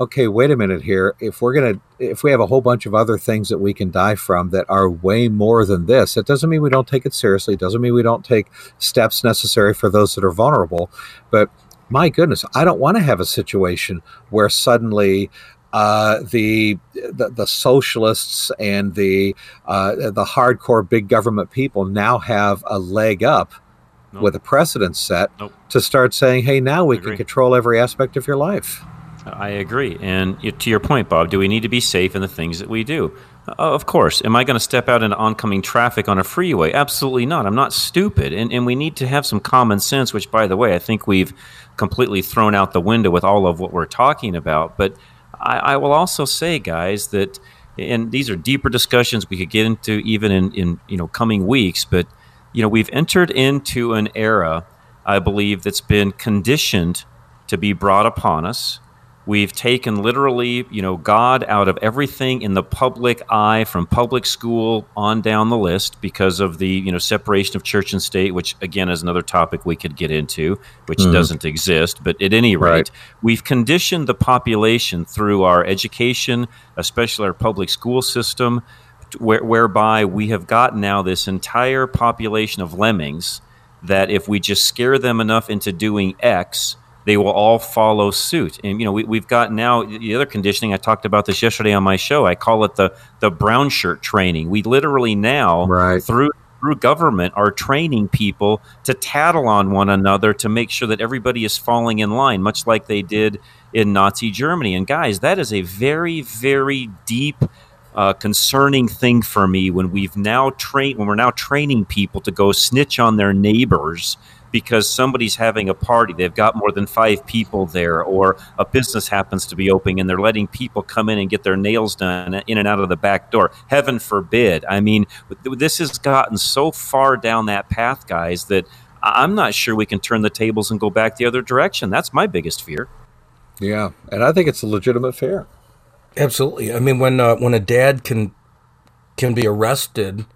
okay, wait a minute here. If we're going to, if we have a whole bunch of other things that we can die from that are way more than this, it doesn't mean we don't take it seriously. It doesn't mean we don't take steps necessary for those that are vulnerable. But my goodness, I don't want to have a situation where suddenly uh, the, the, the socialists and the uh, the hardcore big government people now have a leg up nope. with a precedent set nope. to start saying, hey, now we can control every aspect of your life. I agree. And to your point, Bob, do we need to be safe in the things that we do? Uh, of course. Am I going to step out into oncoming traffic on a freeway? Absolutely not. I'm not stupid. And, and we need to have some common sense, which, by the way, I think we've completely thrown out the window with all of what we're talking about. But I, I will also say, guys, that and these are deeper discussions we could get into even in, in you know coming weeks but you know we've entered into an era i believe that's been conditioned to be brought upon us We've taken literally, you know, God out of everything in the public eye from public school on down the list because of the, you know, separation of church and state, which again is another topic we could get into, which mm. doesn't exist. But at any rate, right. we've conditioned the population through our education, especially our public school system, where, whereby we have got now this entire population of lemmings that if we just scare them enough into doing X, they will all follow suit. And you know, we, have got now the other conditioning. I talked about this yesterday on my show. I call it the the brown shirt training. We literally now right. through through government are training people to tattle on one another to make sure that everybody is falling in line, much like they did in Nazi Germany. And guys, that is a very very deep. Uh, concerning thing for me when we've now trained when we're now training people to go snitch on their neighbors because somebody's having a party. They've got more than five people there, or a business happens to be opening and they're letting people come in and get their nails done in and out of the back door. Heaven forbid. I mean, this has gotten so far down that path, guys, that I'm not sure we can turn the tables and go back the other direction. That's my biggest fear. Yeah, and I think it's a legitimate fear. Absolutely. I mean, when uh, when a dad can can be arrested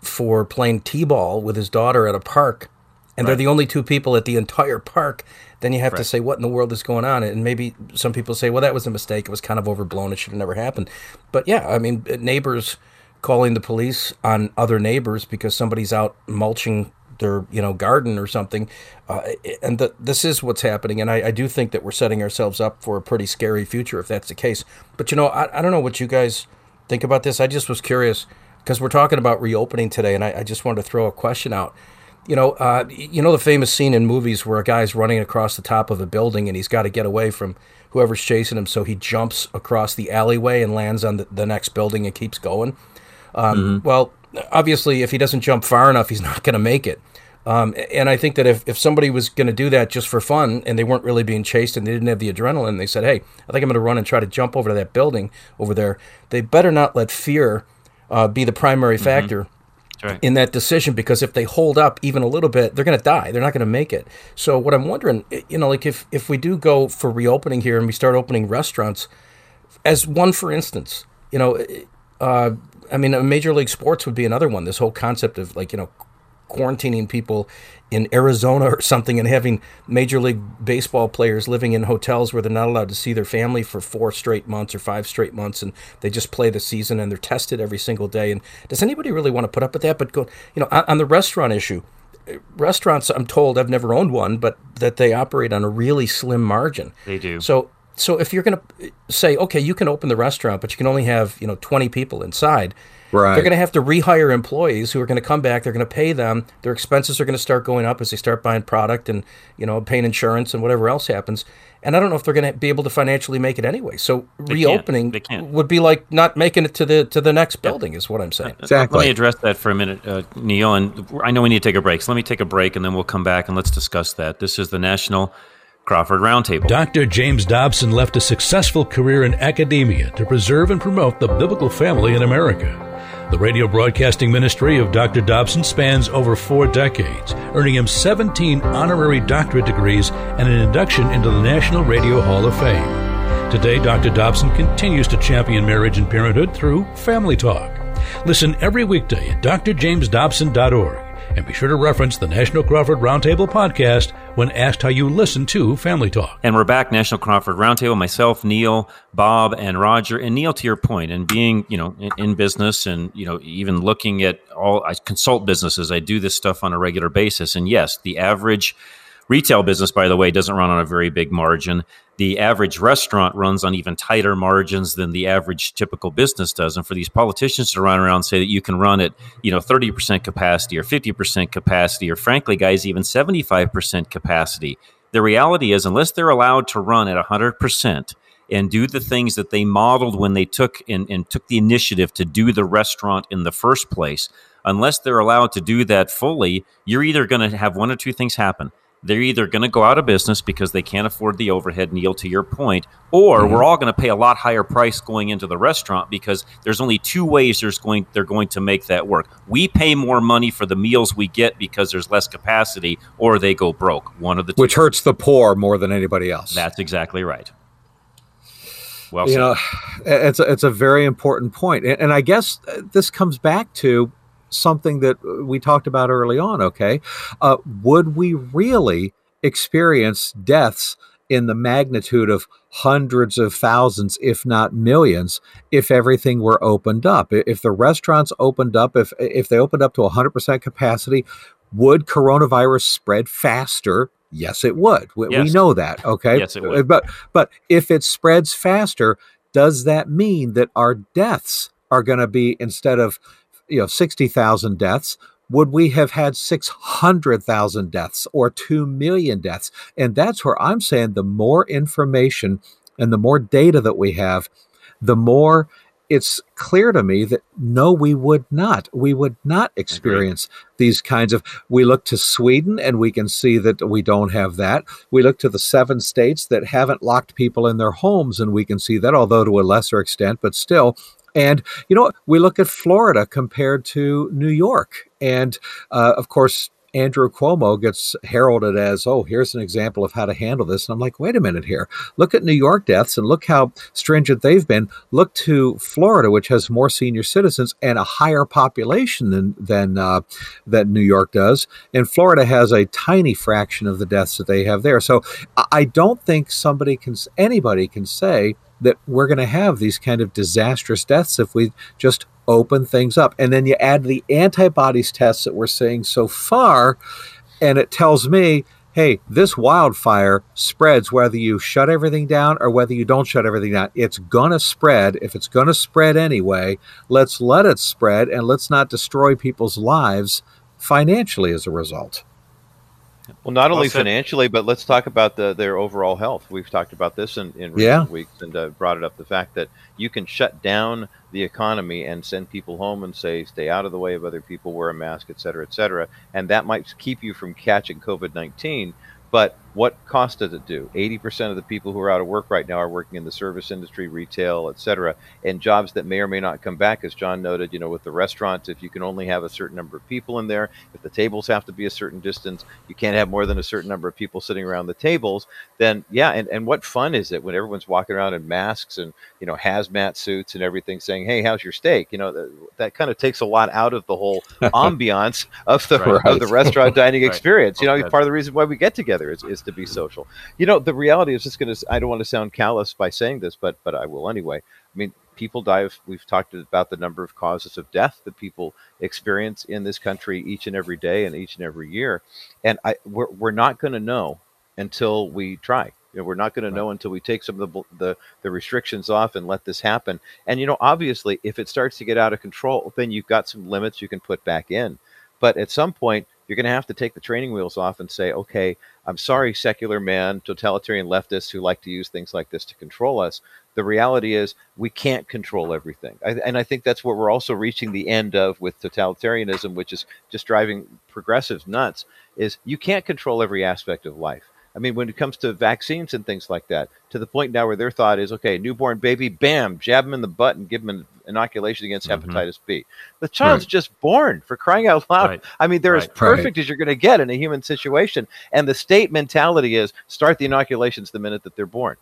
for playing t-ball with his daughter at a park and right. they're the only two people at the entire park, then you have right. to say, what in the world is going on? And maybe some people say, well, that was a mistake. It was kind of overblown. It should have never happened. But yeah, I mean, neighbors calling the police on other neighbors because somebody's out mulching their you know garden or something uh, and the, this is what's happening and I, I, do think that we're setting ourselves up for a pretty scary future if that's the case but you know i, I don't know what you guys think about this i just was curious because we're talking about reopening today and I, I just wanted to throw a question out you know, uh, you know the famous scene in movies where a guy's running across the top of a building and he's got to get away from whoever's chasing him, so he jumps across the alleyway and lands on the, the next building and keeps going. Um, mm-hmm. Well, obviously, if he doesn't jump far enough, he's not going to make it. Um, and I think that if, if somebody was going to do that just for fun and they weren't really being chased and they didn't have the adrenaline, they said, hey, I think I'm going to run and try to jump over to that building over there, they better not let fear uh, be the primary mm-hmm. factor right. in that decision because if they hold up even a little bit, they're going to die. They're not going to make it. So what I'm wondering, you know, like if if we do go for reopening here and we start opening restaurants, as one for instance, you know, uh, I mean, Major League Sports would be another one. This whole concept of like you know quarantining people in Arizona or something and having Major League Baseball players living in hotels where they're not allowed to see their family for four straight months or five straight months and they just play the season and they're tested every single day. And does anybody really want to put up with that? But go, you know, on the restaurant issue, restaurants, I'm told, I've never owned one, but that they operate on a really slim margin. They do. So so if you're going to uh, say, okay, you can open the restaurant, but you can only have you know 20 people inside, Right. They're going to have to rehire employees who are going to come back. They're going to pay them. Their expenses are going to start going up as they start buying product and you know paying insurance and whatever else happens. And I don't know if they're going to be able to financially make it anyway. So they reopening can't. Can't. would be like not making it to the to the next building is what I'm saying. Exactly. Let me address that for a minute, uh, Neil. And I know we need to take a break, so let me take a break and then we'll come back and let's discuss that. This is the National Crawford Roundtable. Dr. James Dobson left a successful career in academia to preserve and promote the biblical family in America. The radio broadcasting ministry of Dr. Dobson spans over four decades, earning him 17 honorary doctorate degrees and an induction into the National Radio Hall of Fame. Today, Dr. Dobson continues to champion marriage and parenthood through Family Talk. Listen every weekday at drjamesdobson.org and be sure to reference the National Crawford Roundtable podcast when asked how you listen to Family Talk. And we're back, National Crawford Roundtable, myself, Neil, Bob, and Roger. And Neil, to your point, and being, you know, in, in business and, you know, even looking at all, I consult businesses, I do this stuff on a regular basis. And yes, the average retail business, by the way, doesn't run on a very big margin. The average restaurant runs on even tighter margins than the average typical business does. And for these politicians to run around and say that you can run at, you know, 30% capacity or 50% capacity, or frankly, guys, even 75% capacity, the reality is, unless they're allowed to run at 100%, and do the things that they modeled when they took and, and took the initiative to do the restaurant in the first place, unless they're allowed to do that fully, you're either going to have one or two things happen. They're either going to go out of business because they can't afford the overhead, Neil, to your point, or mm-hmm. we're all going to pay a lot higher price going into the restaurant because there's only two ways there's going they're going to make that work. We pay more money for the meals we get because there's less capacity, or they go broke. One of the two. Which hurts the poor more than anybody else. That's exactly right. Well, you said. know, it's a, it's a very important point, and, and I guess this comes back to something that we talked about early on. Okay, uh, would we really experience deaths in the magnitude of hundreds of thousands, if not millions, if everything were opened up? If the restaurants opened up, if if they opened up to 100% capacity, would coronavirus spread faster Yes, it would. We, yes. we, know that. Okay. Yes, it would. But but if it spreads faster, does that mean that our deaths are going to be instead of you know sixty thousand deaths? Would we have had 600,000 deaths or 2 million deaths? And that's where I'm saying the more information and the more data that we have, the more it's clear to me that no, we would not. We would not experience these kinds of. We look to Sweden and we can see that we don't have that. We look to the seven states that haven't locked people in their homes and we can see that, although to a lesser extent, but still. And you know, we look at Florida compared to New York, and uh, of course, Andrew Cuomo gets heralded as, oh, here's an example of how to handle this. And I'm like, wait a minute here. Look at New York deaths and look how stringent they've been. Look to Florida, which has more senior citizens and a higher population than than uh, that New York does. And Florida has a tiny fraction of the deaths that they have there. So I don't think somebody can, anybody can say that we're going to have these kind of disastrous deaths if we just open things up. And then you add the antibodies tests that we're seeing so far, and it tells me, hey, this wildfire spreads whether you shut everything down or whether you don't shut everything down. It's going to spread. If it's going to spread anyway, let's let it spread and let's not destroy people's lives financially as a result. Well, not only financially, but let's talk about the, their overall health. We've talked about this in, in recent yeah. weeks and uh, brought it up the fact that you can shut down the economy and send people home and say, stay out of the way of other people, wear a mask, et cetera, et cetera. And that might keep you from catching COVID 19. But what cost does it do? 80% of the people who are out of work right now are working in the service industry, retail, et cetera, and jobs that may or may not come back. As John noted, you know, with the restaurants, if you can only have a certain number of people in there, if the tables have to be a certain distance, you can't have more than a certain number of people sitting around the tables, then yeah, and, and what fun is it when everyone's walking around in masks and, you know, hazmat suits and everything saying, hey, how's your steak? You know, that, that kind of takes a lot out of the whole ambiance of the, right. of the restaurant dining right. experience. You know, part of the reason why we get together is, is to be social. You know, the reality is just going to. I don't want to sound callous by saying this, but but I will anyway. I mean, people die. Of, we've talked about the number of causes of death that people experience in this country each and every day and each and every year, and I we're we're not going to know until we try. You know, we're not going right. to know until we take some of the, the the restrictions off and let this happen. And you know, obviously, if it starts to get out of control, then you've got some limits you can put back in. But at some point, you're going to have to take the training wheels off and say, okay, I'm sorry, secular man, totalitarian leftists who like to use things like this to control us. The reality is we can't control everything. I, and I think that's what we're also reaching the end of with totalitarianism, which is just driving progressives nuts, is you can't control every aspect of life. I mean, when it comes to vaccines and things like that, to the point now where their thought is, okay, newborn baby, bam, jab him in the butt and give him an inoculation against mm-hmm. hepatitis B. The child's right. just born for crying out loud. Right. I mean, they're right. as perfect as you're going to get in a human situation. And the state mentality is start the inoculations the minute that they're born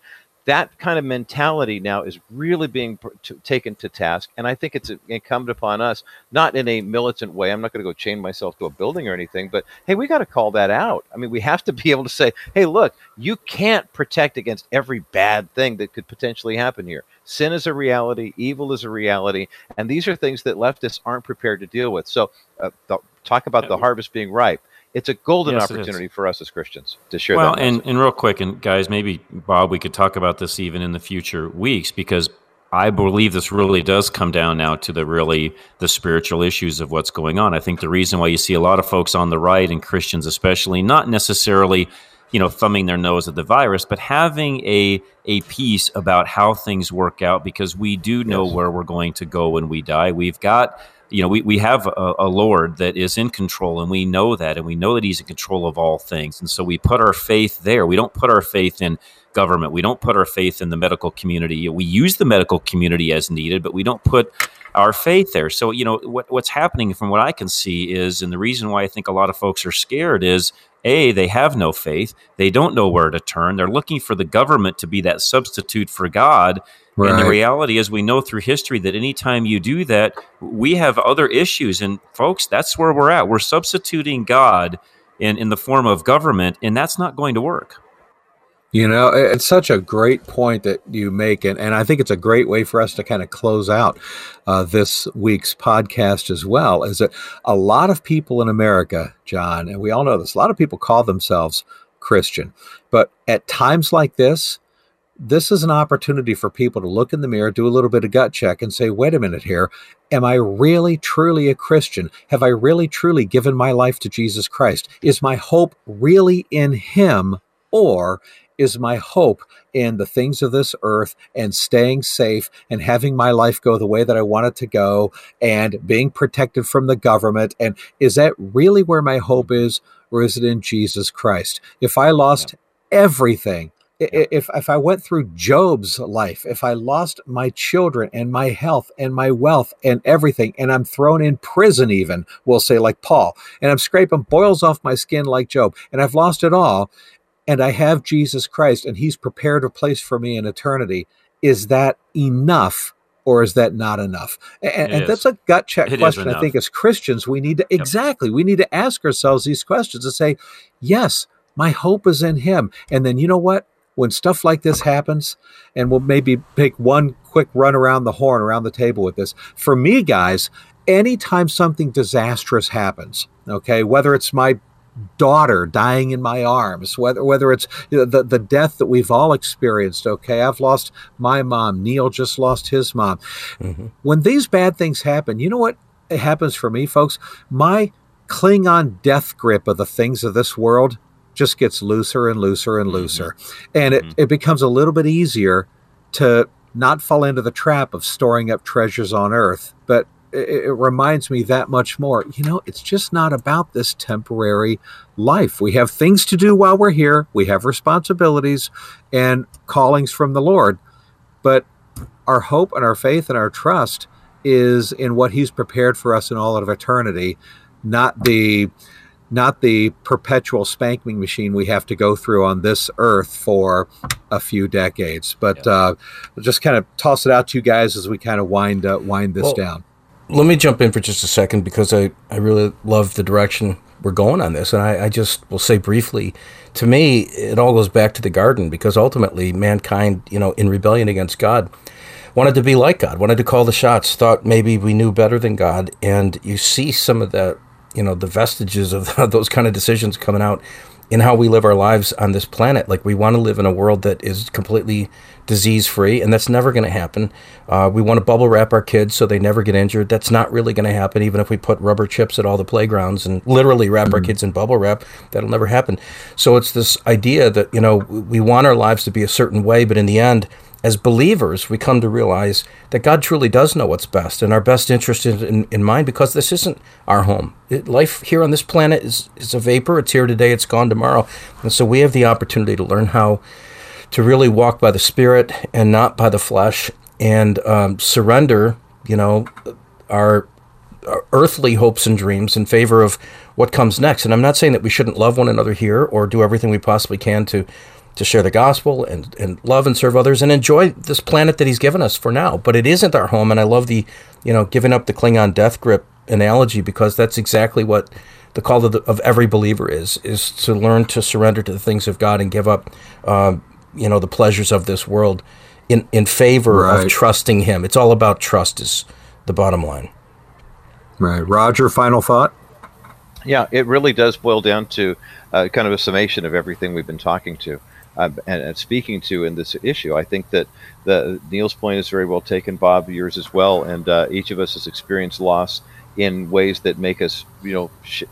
that kind of mentality now is really being taken to task. And I think it's incumbent upon us, not in a militant way. I'm not going to go chain myself to a building or anything, but hey, we got to call that out. I mean, we have to be able to say, hey, look, you can't protect against every bad thing that could potentially happen here. Sin is a reality, evil is a reality, and these are things that leftists aren't prepared to deal with. So, uh, the, talk about the harvest being ripe it's a golden Yes, opportunity for us as Christians to share well, that. and, and real quick, and guys, maybe Bob, we could talk about this even in the future weeks because I believe this really does come down now to the really the spiritual issues of what's going on. I think the reason why you see a lot of folks on the right and Christians especially not necessarily you know thumbing their nose at the virus, but having a a piece about how things work out because we do know Yes. where we're going to go when we die. We've got you know, we, we have a, a Lord that is in control, and we know that, and we know that He's in control of all things. And so we put our faith there. We don't put our faith in government. We don't put our faith in the medical community. We use the medical community as needed, but we don't put our faith there. So, you know, what, what's happening from what I can see is, and the reason why I think a lot of folks are scared is A, they have no faith. They don't know where to turn. They're looking for the government to be that substitute for God. And the reality is, we know through history that anytime you do that, we have other issues. And folks, that's where we're at. We're substituting God in, in the form of government, and that's not going to work. You know, it's such a great point that you make, and, and I think it's a great way for us to kind of close out uh, this week's podcast as well. Is that a lot of people in America, John, and we all know this, a lot of people call themselves Christian, but at times like this, this is an opportunity for people to look in the mirror, do a little bit of gut check, and say, wait a minute here. Am I really, truly a Christian? Have I really, truly given my life to Jesus Christ? Is my hope really in Him, or is my hope in the things of this earth and staying safe and having my life go the way that I want it to go and being protected from the government? And is that really where my hope is, or is it in Jesus Christ? If I lost everything, I- i- if if I went through Job's life, if I lost my children and my health and my wealth and everything, and I'm thrown in prison, even we'll say like Paul, and I'm scraping boils off my skin like Job, and I've lost it all, and I have Jesus Christ, and He's prepared a place for me in eternity. Is that enough? Or is that not enough? And, and that's a gut check It question. I think as Christians, we need to exactly we need to ask ourselves these questions and say, yes, my hope is in Him. And then you know what? When stuff like this happens, and we'll maybe take one quick run around the horn around the table with this. For me, guys, anytime something disastrous happens, okay, whether it's my daughter dying in my arms, whether whether it's you know, the the death that we've all experienced. Okay, I've lost my mom. Neil just lost his mom. Mm-hmm. When these bad things happen, you know what happens for me, folks? My Klingon death grip of the things of this world just gets looser and looser and mm-hmm. looser, and it mm-hmm. it becomes a little bit easier to not fall into the trap of storing up treasures on earth, but it, it reminds me that much more. You know, it's just not about this temporary life. We have things to do while we're here, we have responsibilities and callings from the Lord, but our hope and our faith and our trust is in what He's prepared for us in all of eternity, not the not the perpetual spanking machine we have to go through on this earth for a few decades. But uh, just kind of toss it out to you guys as we kind of wind uh, wind this Well, down. Let me jump in for just a second because I, I really love the direction we're going on this. And I, I just will say briefly to me, it all goes back to the garden because ultimately mankind, you know, in rebellion against God, wanted to be like God, wanted to call the shots, thought maybe we knew better than God. And you see some of that, you know, the vestiges of those kind of decisions coming out in how we live our lives on this planet. Like we want to live in a world that is completely disease free, and that's never going to happen. Uh, we want to bubble wrap our kids so they never get injured. That's not really going to happen, even if we put rubber chips at all the playgrounds and literally wrap our kids in bubble wrap. That'll never happen. So it's this idea that you know we want our lives to be a certain way, but in the end. As believers, we come to realize that God truly does know what's best and our best interest is in, in mind because this isn't our home. It, life here on this planet is, is a vapor. It's here today, it's gone tomorrow. And so we have the opportunity to learn how to really walk by the Spirit and not by the flesh and um, surrender, you know, our, our earthly hopes and dreams in favor of what comes next. And I'm not saying that we shouldn't love one another here or do everything we possibly can to to share the gospel and, and love and serve others and enjoy this planet that he's given us for now. But it isn't our home. And I love the, you know, giving up the Klingon death grip analogy because that's exactly what the call of, the, of every believer is, is to learn to surrender to the things of God and give up, uh, you know, the pleasures of this world in, in favor Right. of trusting him. It's all about trust is the bottom line. Right, Roger. Final thought. Yeah, it really does boil down to uh, kind of a summation of everything we've been talking to uh, and, and, speaking to in this issue. I think that the Neil's point is very well taken, Bob, yours as well, and uh, each of us has experienced loss in ways that make us, you know, sh-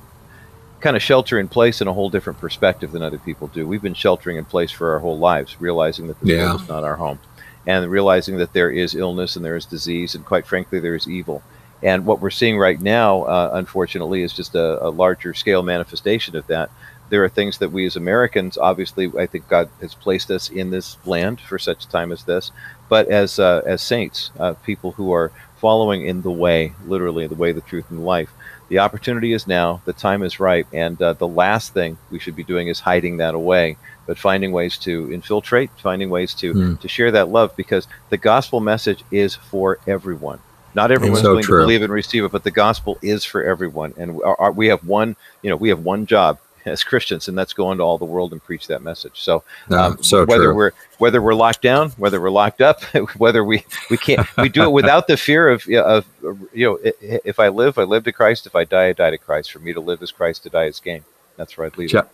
kind of shelter in place in a whole different perspective than other people do. We've been sheltering in place for our whole lives, realizing that this yeah. world is not our home, and realizing that there is illness and there is disease, and quite frankly, there is evil. And what we're seeing right now, uh, unfortunately, is just a, a, larger scale manifestation of that. There are things that we as Americans, obviously, I think God has placed us in this land for such time as this, but as uh, as saints, uh, people who are following in the way, literally the way, the truth, and life. The opportunity is now. The time is right, and uh, the last thing we should be doing is hiding that away, but finding ways to infiltrate, finding ways to mm. to share that love, because the gospel message is for everyone. Not everyone's so willing true. to believe and receive it, but the gospel is for everyone, and our, our, we have one. You know, we have one job as Christians, and that's go into all the world and preach that message. So, um, so whether true. we're whether we're locked down, whether we're locked up, whether we we can't we do it without the fear of of you know if I live, I live to Christ. If I die, I die to Christ. For me to live is Christ, to die is gain. That's where I'd leave John, it.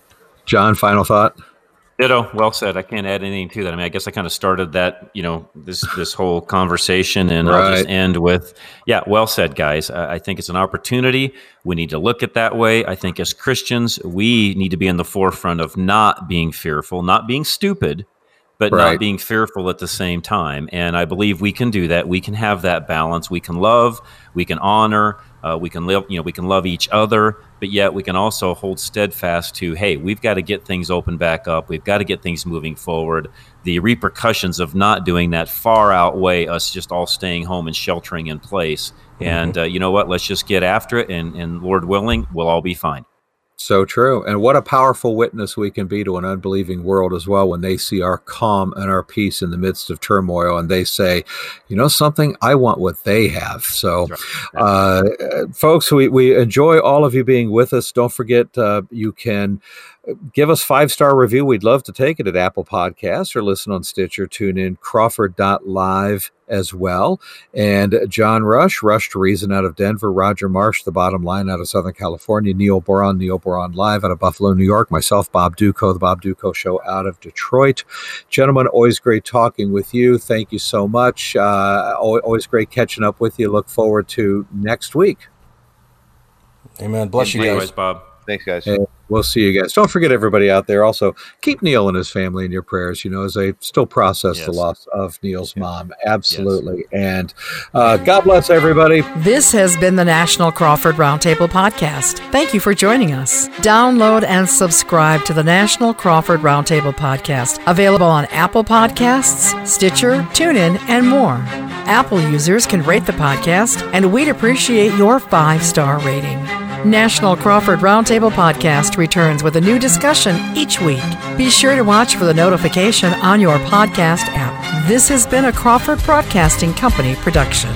John, final thought. Ditto. Well said. I can't add anything to that. I mean, I guess I kind of started that, you know, this this whole conversation, and right. I'll just end with, yeah, well said, guys. I, I think it's an opportunity. We need to look at that way. I think as Christians, we need to be in the forefront of not being fearful, not being stupid, but right. not being fearful at the same time. And I believe we can do that. We can have that balance. We can love. We can honor. Uh, we can live. You know, we can love each other but yet we can also hold steadfast to hey we've got to get things open back up we've got to get things moving forward the repercussions of not doing that far outweigh us just all staying home and sheltering in place mm-hmm. and uh, you know what let's just get after it and, and lord willing we'll all be fine so true. And what a powerful witness we can be to an unbelieving world as well when they see our calm and our peace in the midst of turmoil and they say, you know, something, I want what they have. So, uh, folks, we, we enjoy all of you being with us. Don't forget, uh, you can give us five star review. We'd love to take it at Apple Podcasts or listen on Stitcher, TuneIn, Crawford.live as well. And John Rush, Rush to Reason out of Denver, Roger Marsh, The Bottom Line out of Southern California, Neil Boron, Neil Boron Live out of Buffalo, New York, myself, Bob Dutko, The Bob Dutko Show out of Detroit. Gentlemen, always great talking with you. Thank you so much. Uh, always great catching up with you. Look forward to next week. Amen. Bless you guys. Bob. Thanks, guys. And we'll see you guys. Don't forget everybody out there. Also, keep Neil and his family in your prayers. You know, as they still process yes. the loss of Neil's yes. mom. Absolutely. Yes. And uh, God bless everybody. This has been the National Crawford Roundtable podcast. Thank you for joining us. Download and subscribe to the National Crawford Roundtable podcast, available on Apple Podcasts, Stitcher, TuneIn, and more. Apple users can rate the podcast, and we'd appreciate your five star rating. National Crawford Roundtable Podcast returns with a new discussion each week. Be sure to watch for the notification on your podcast app. This has been a Crawford Broadcasting Company production.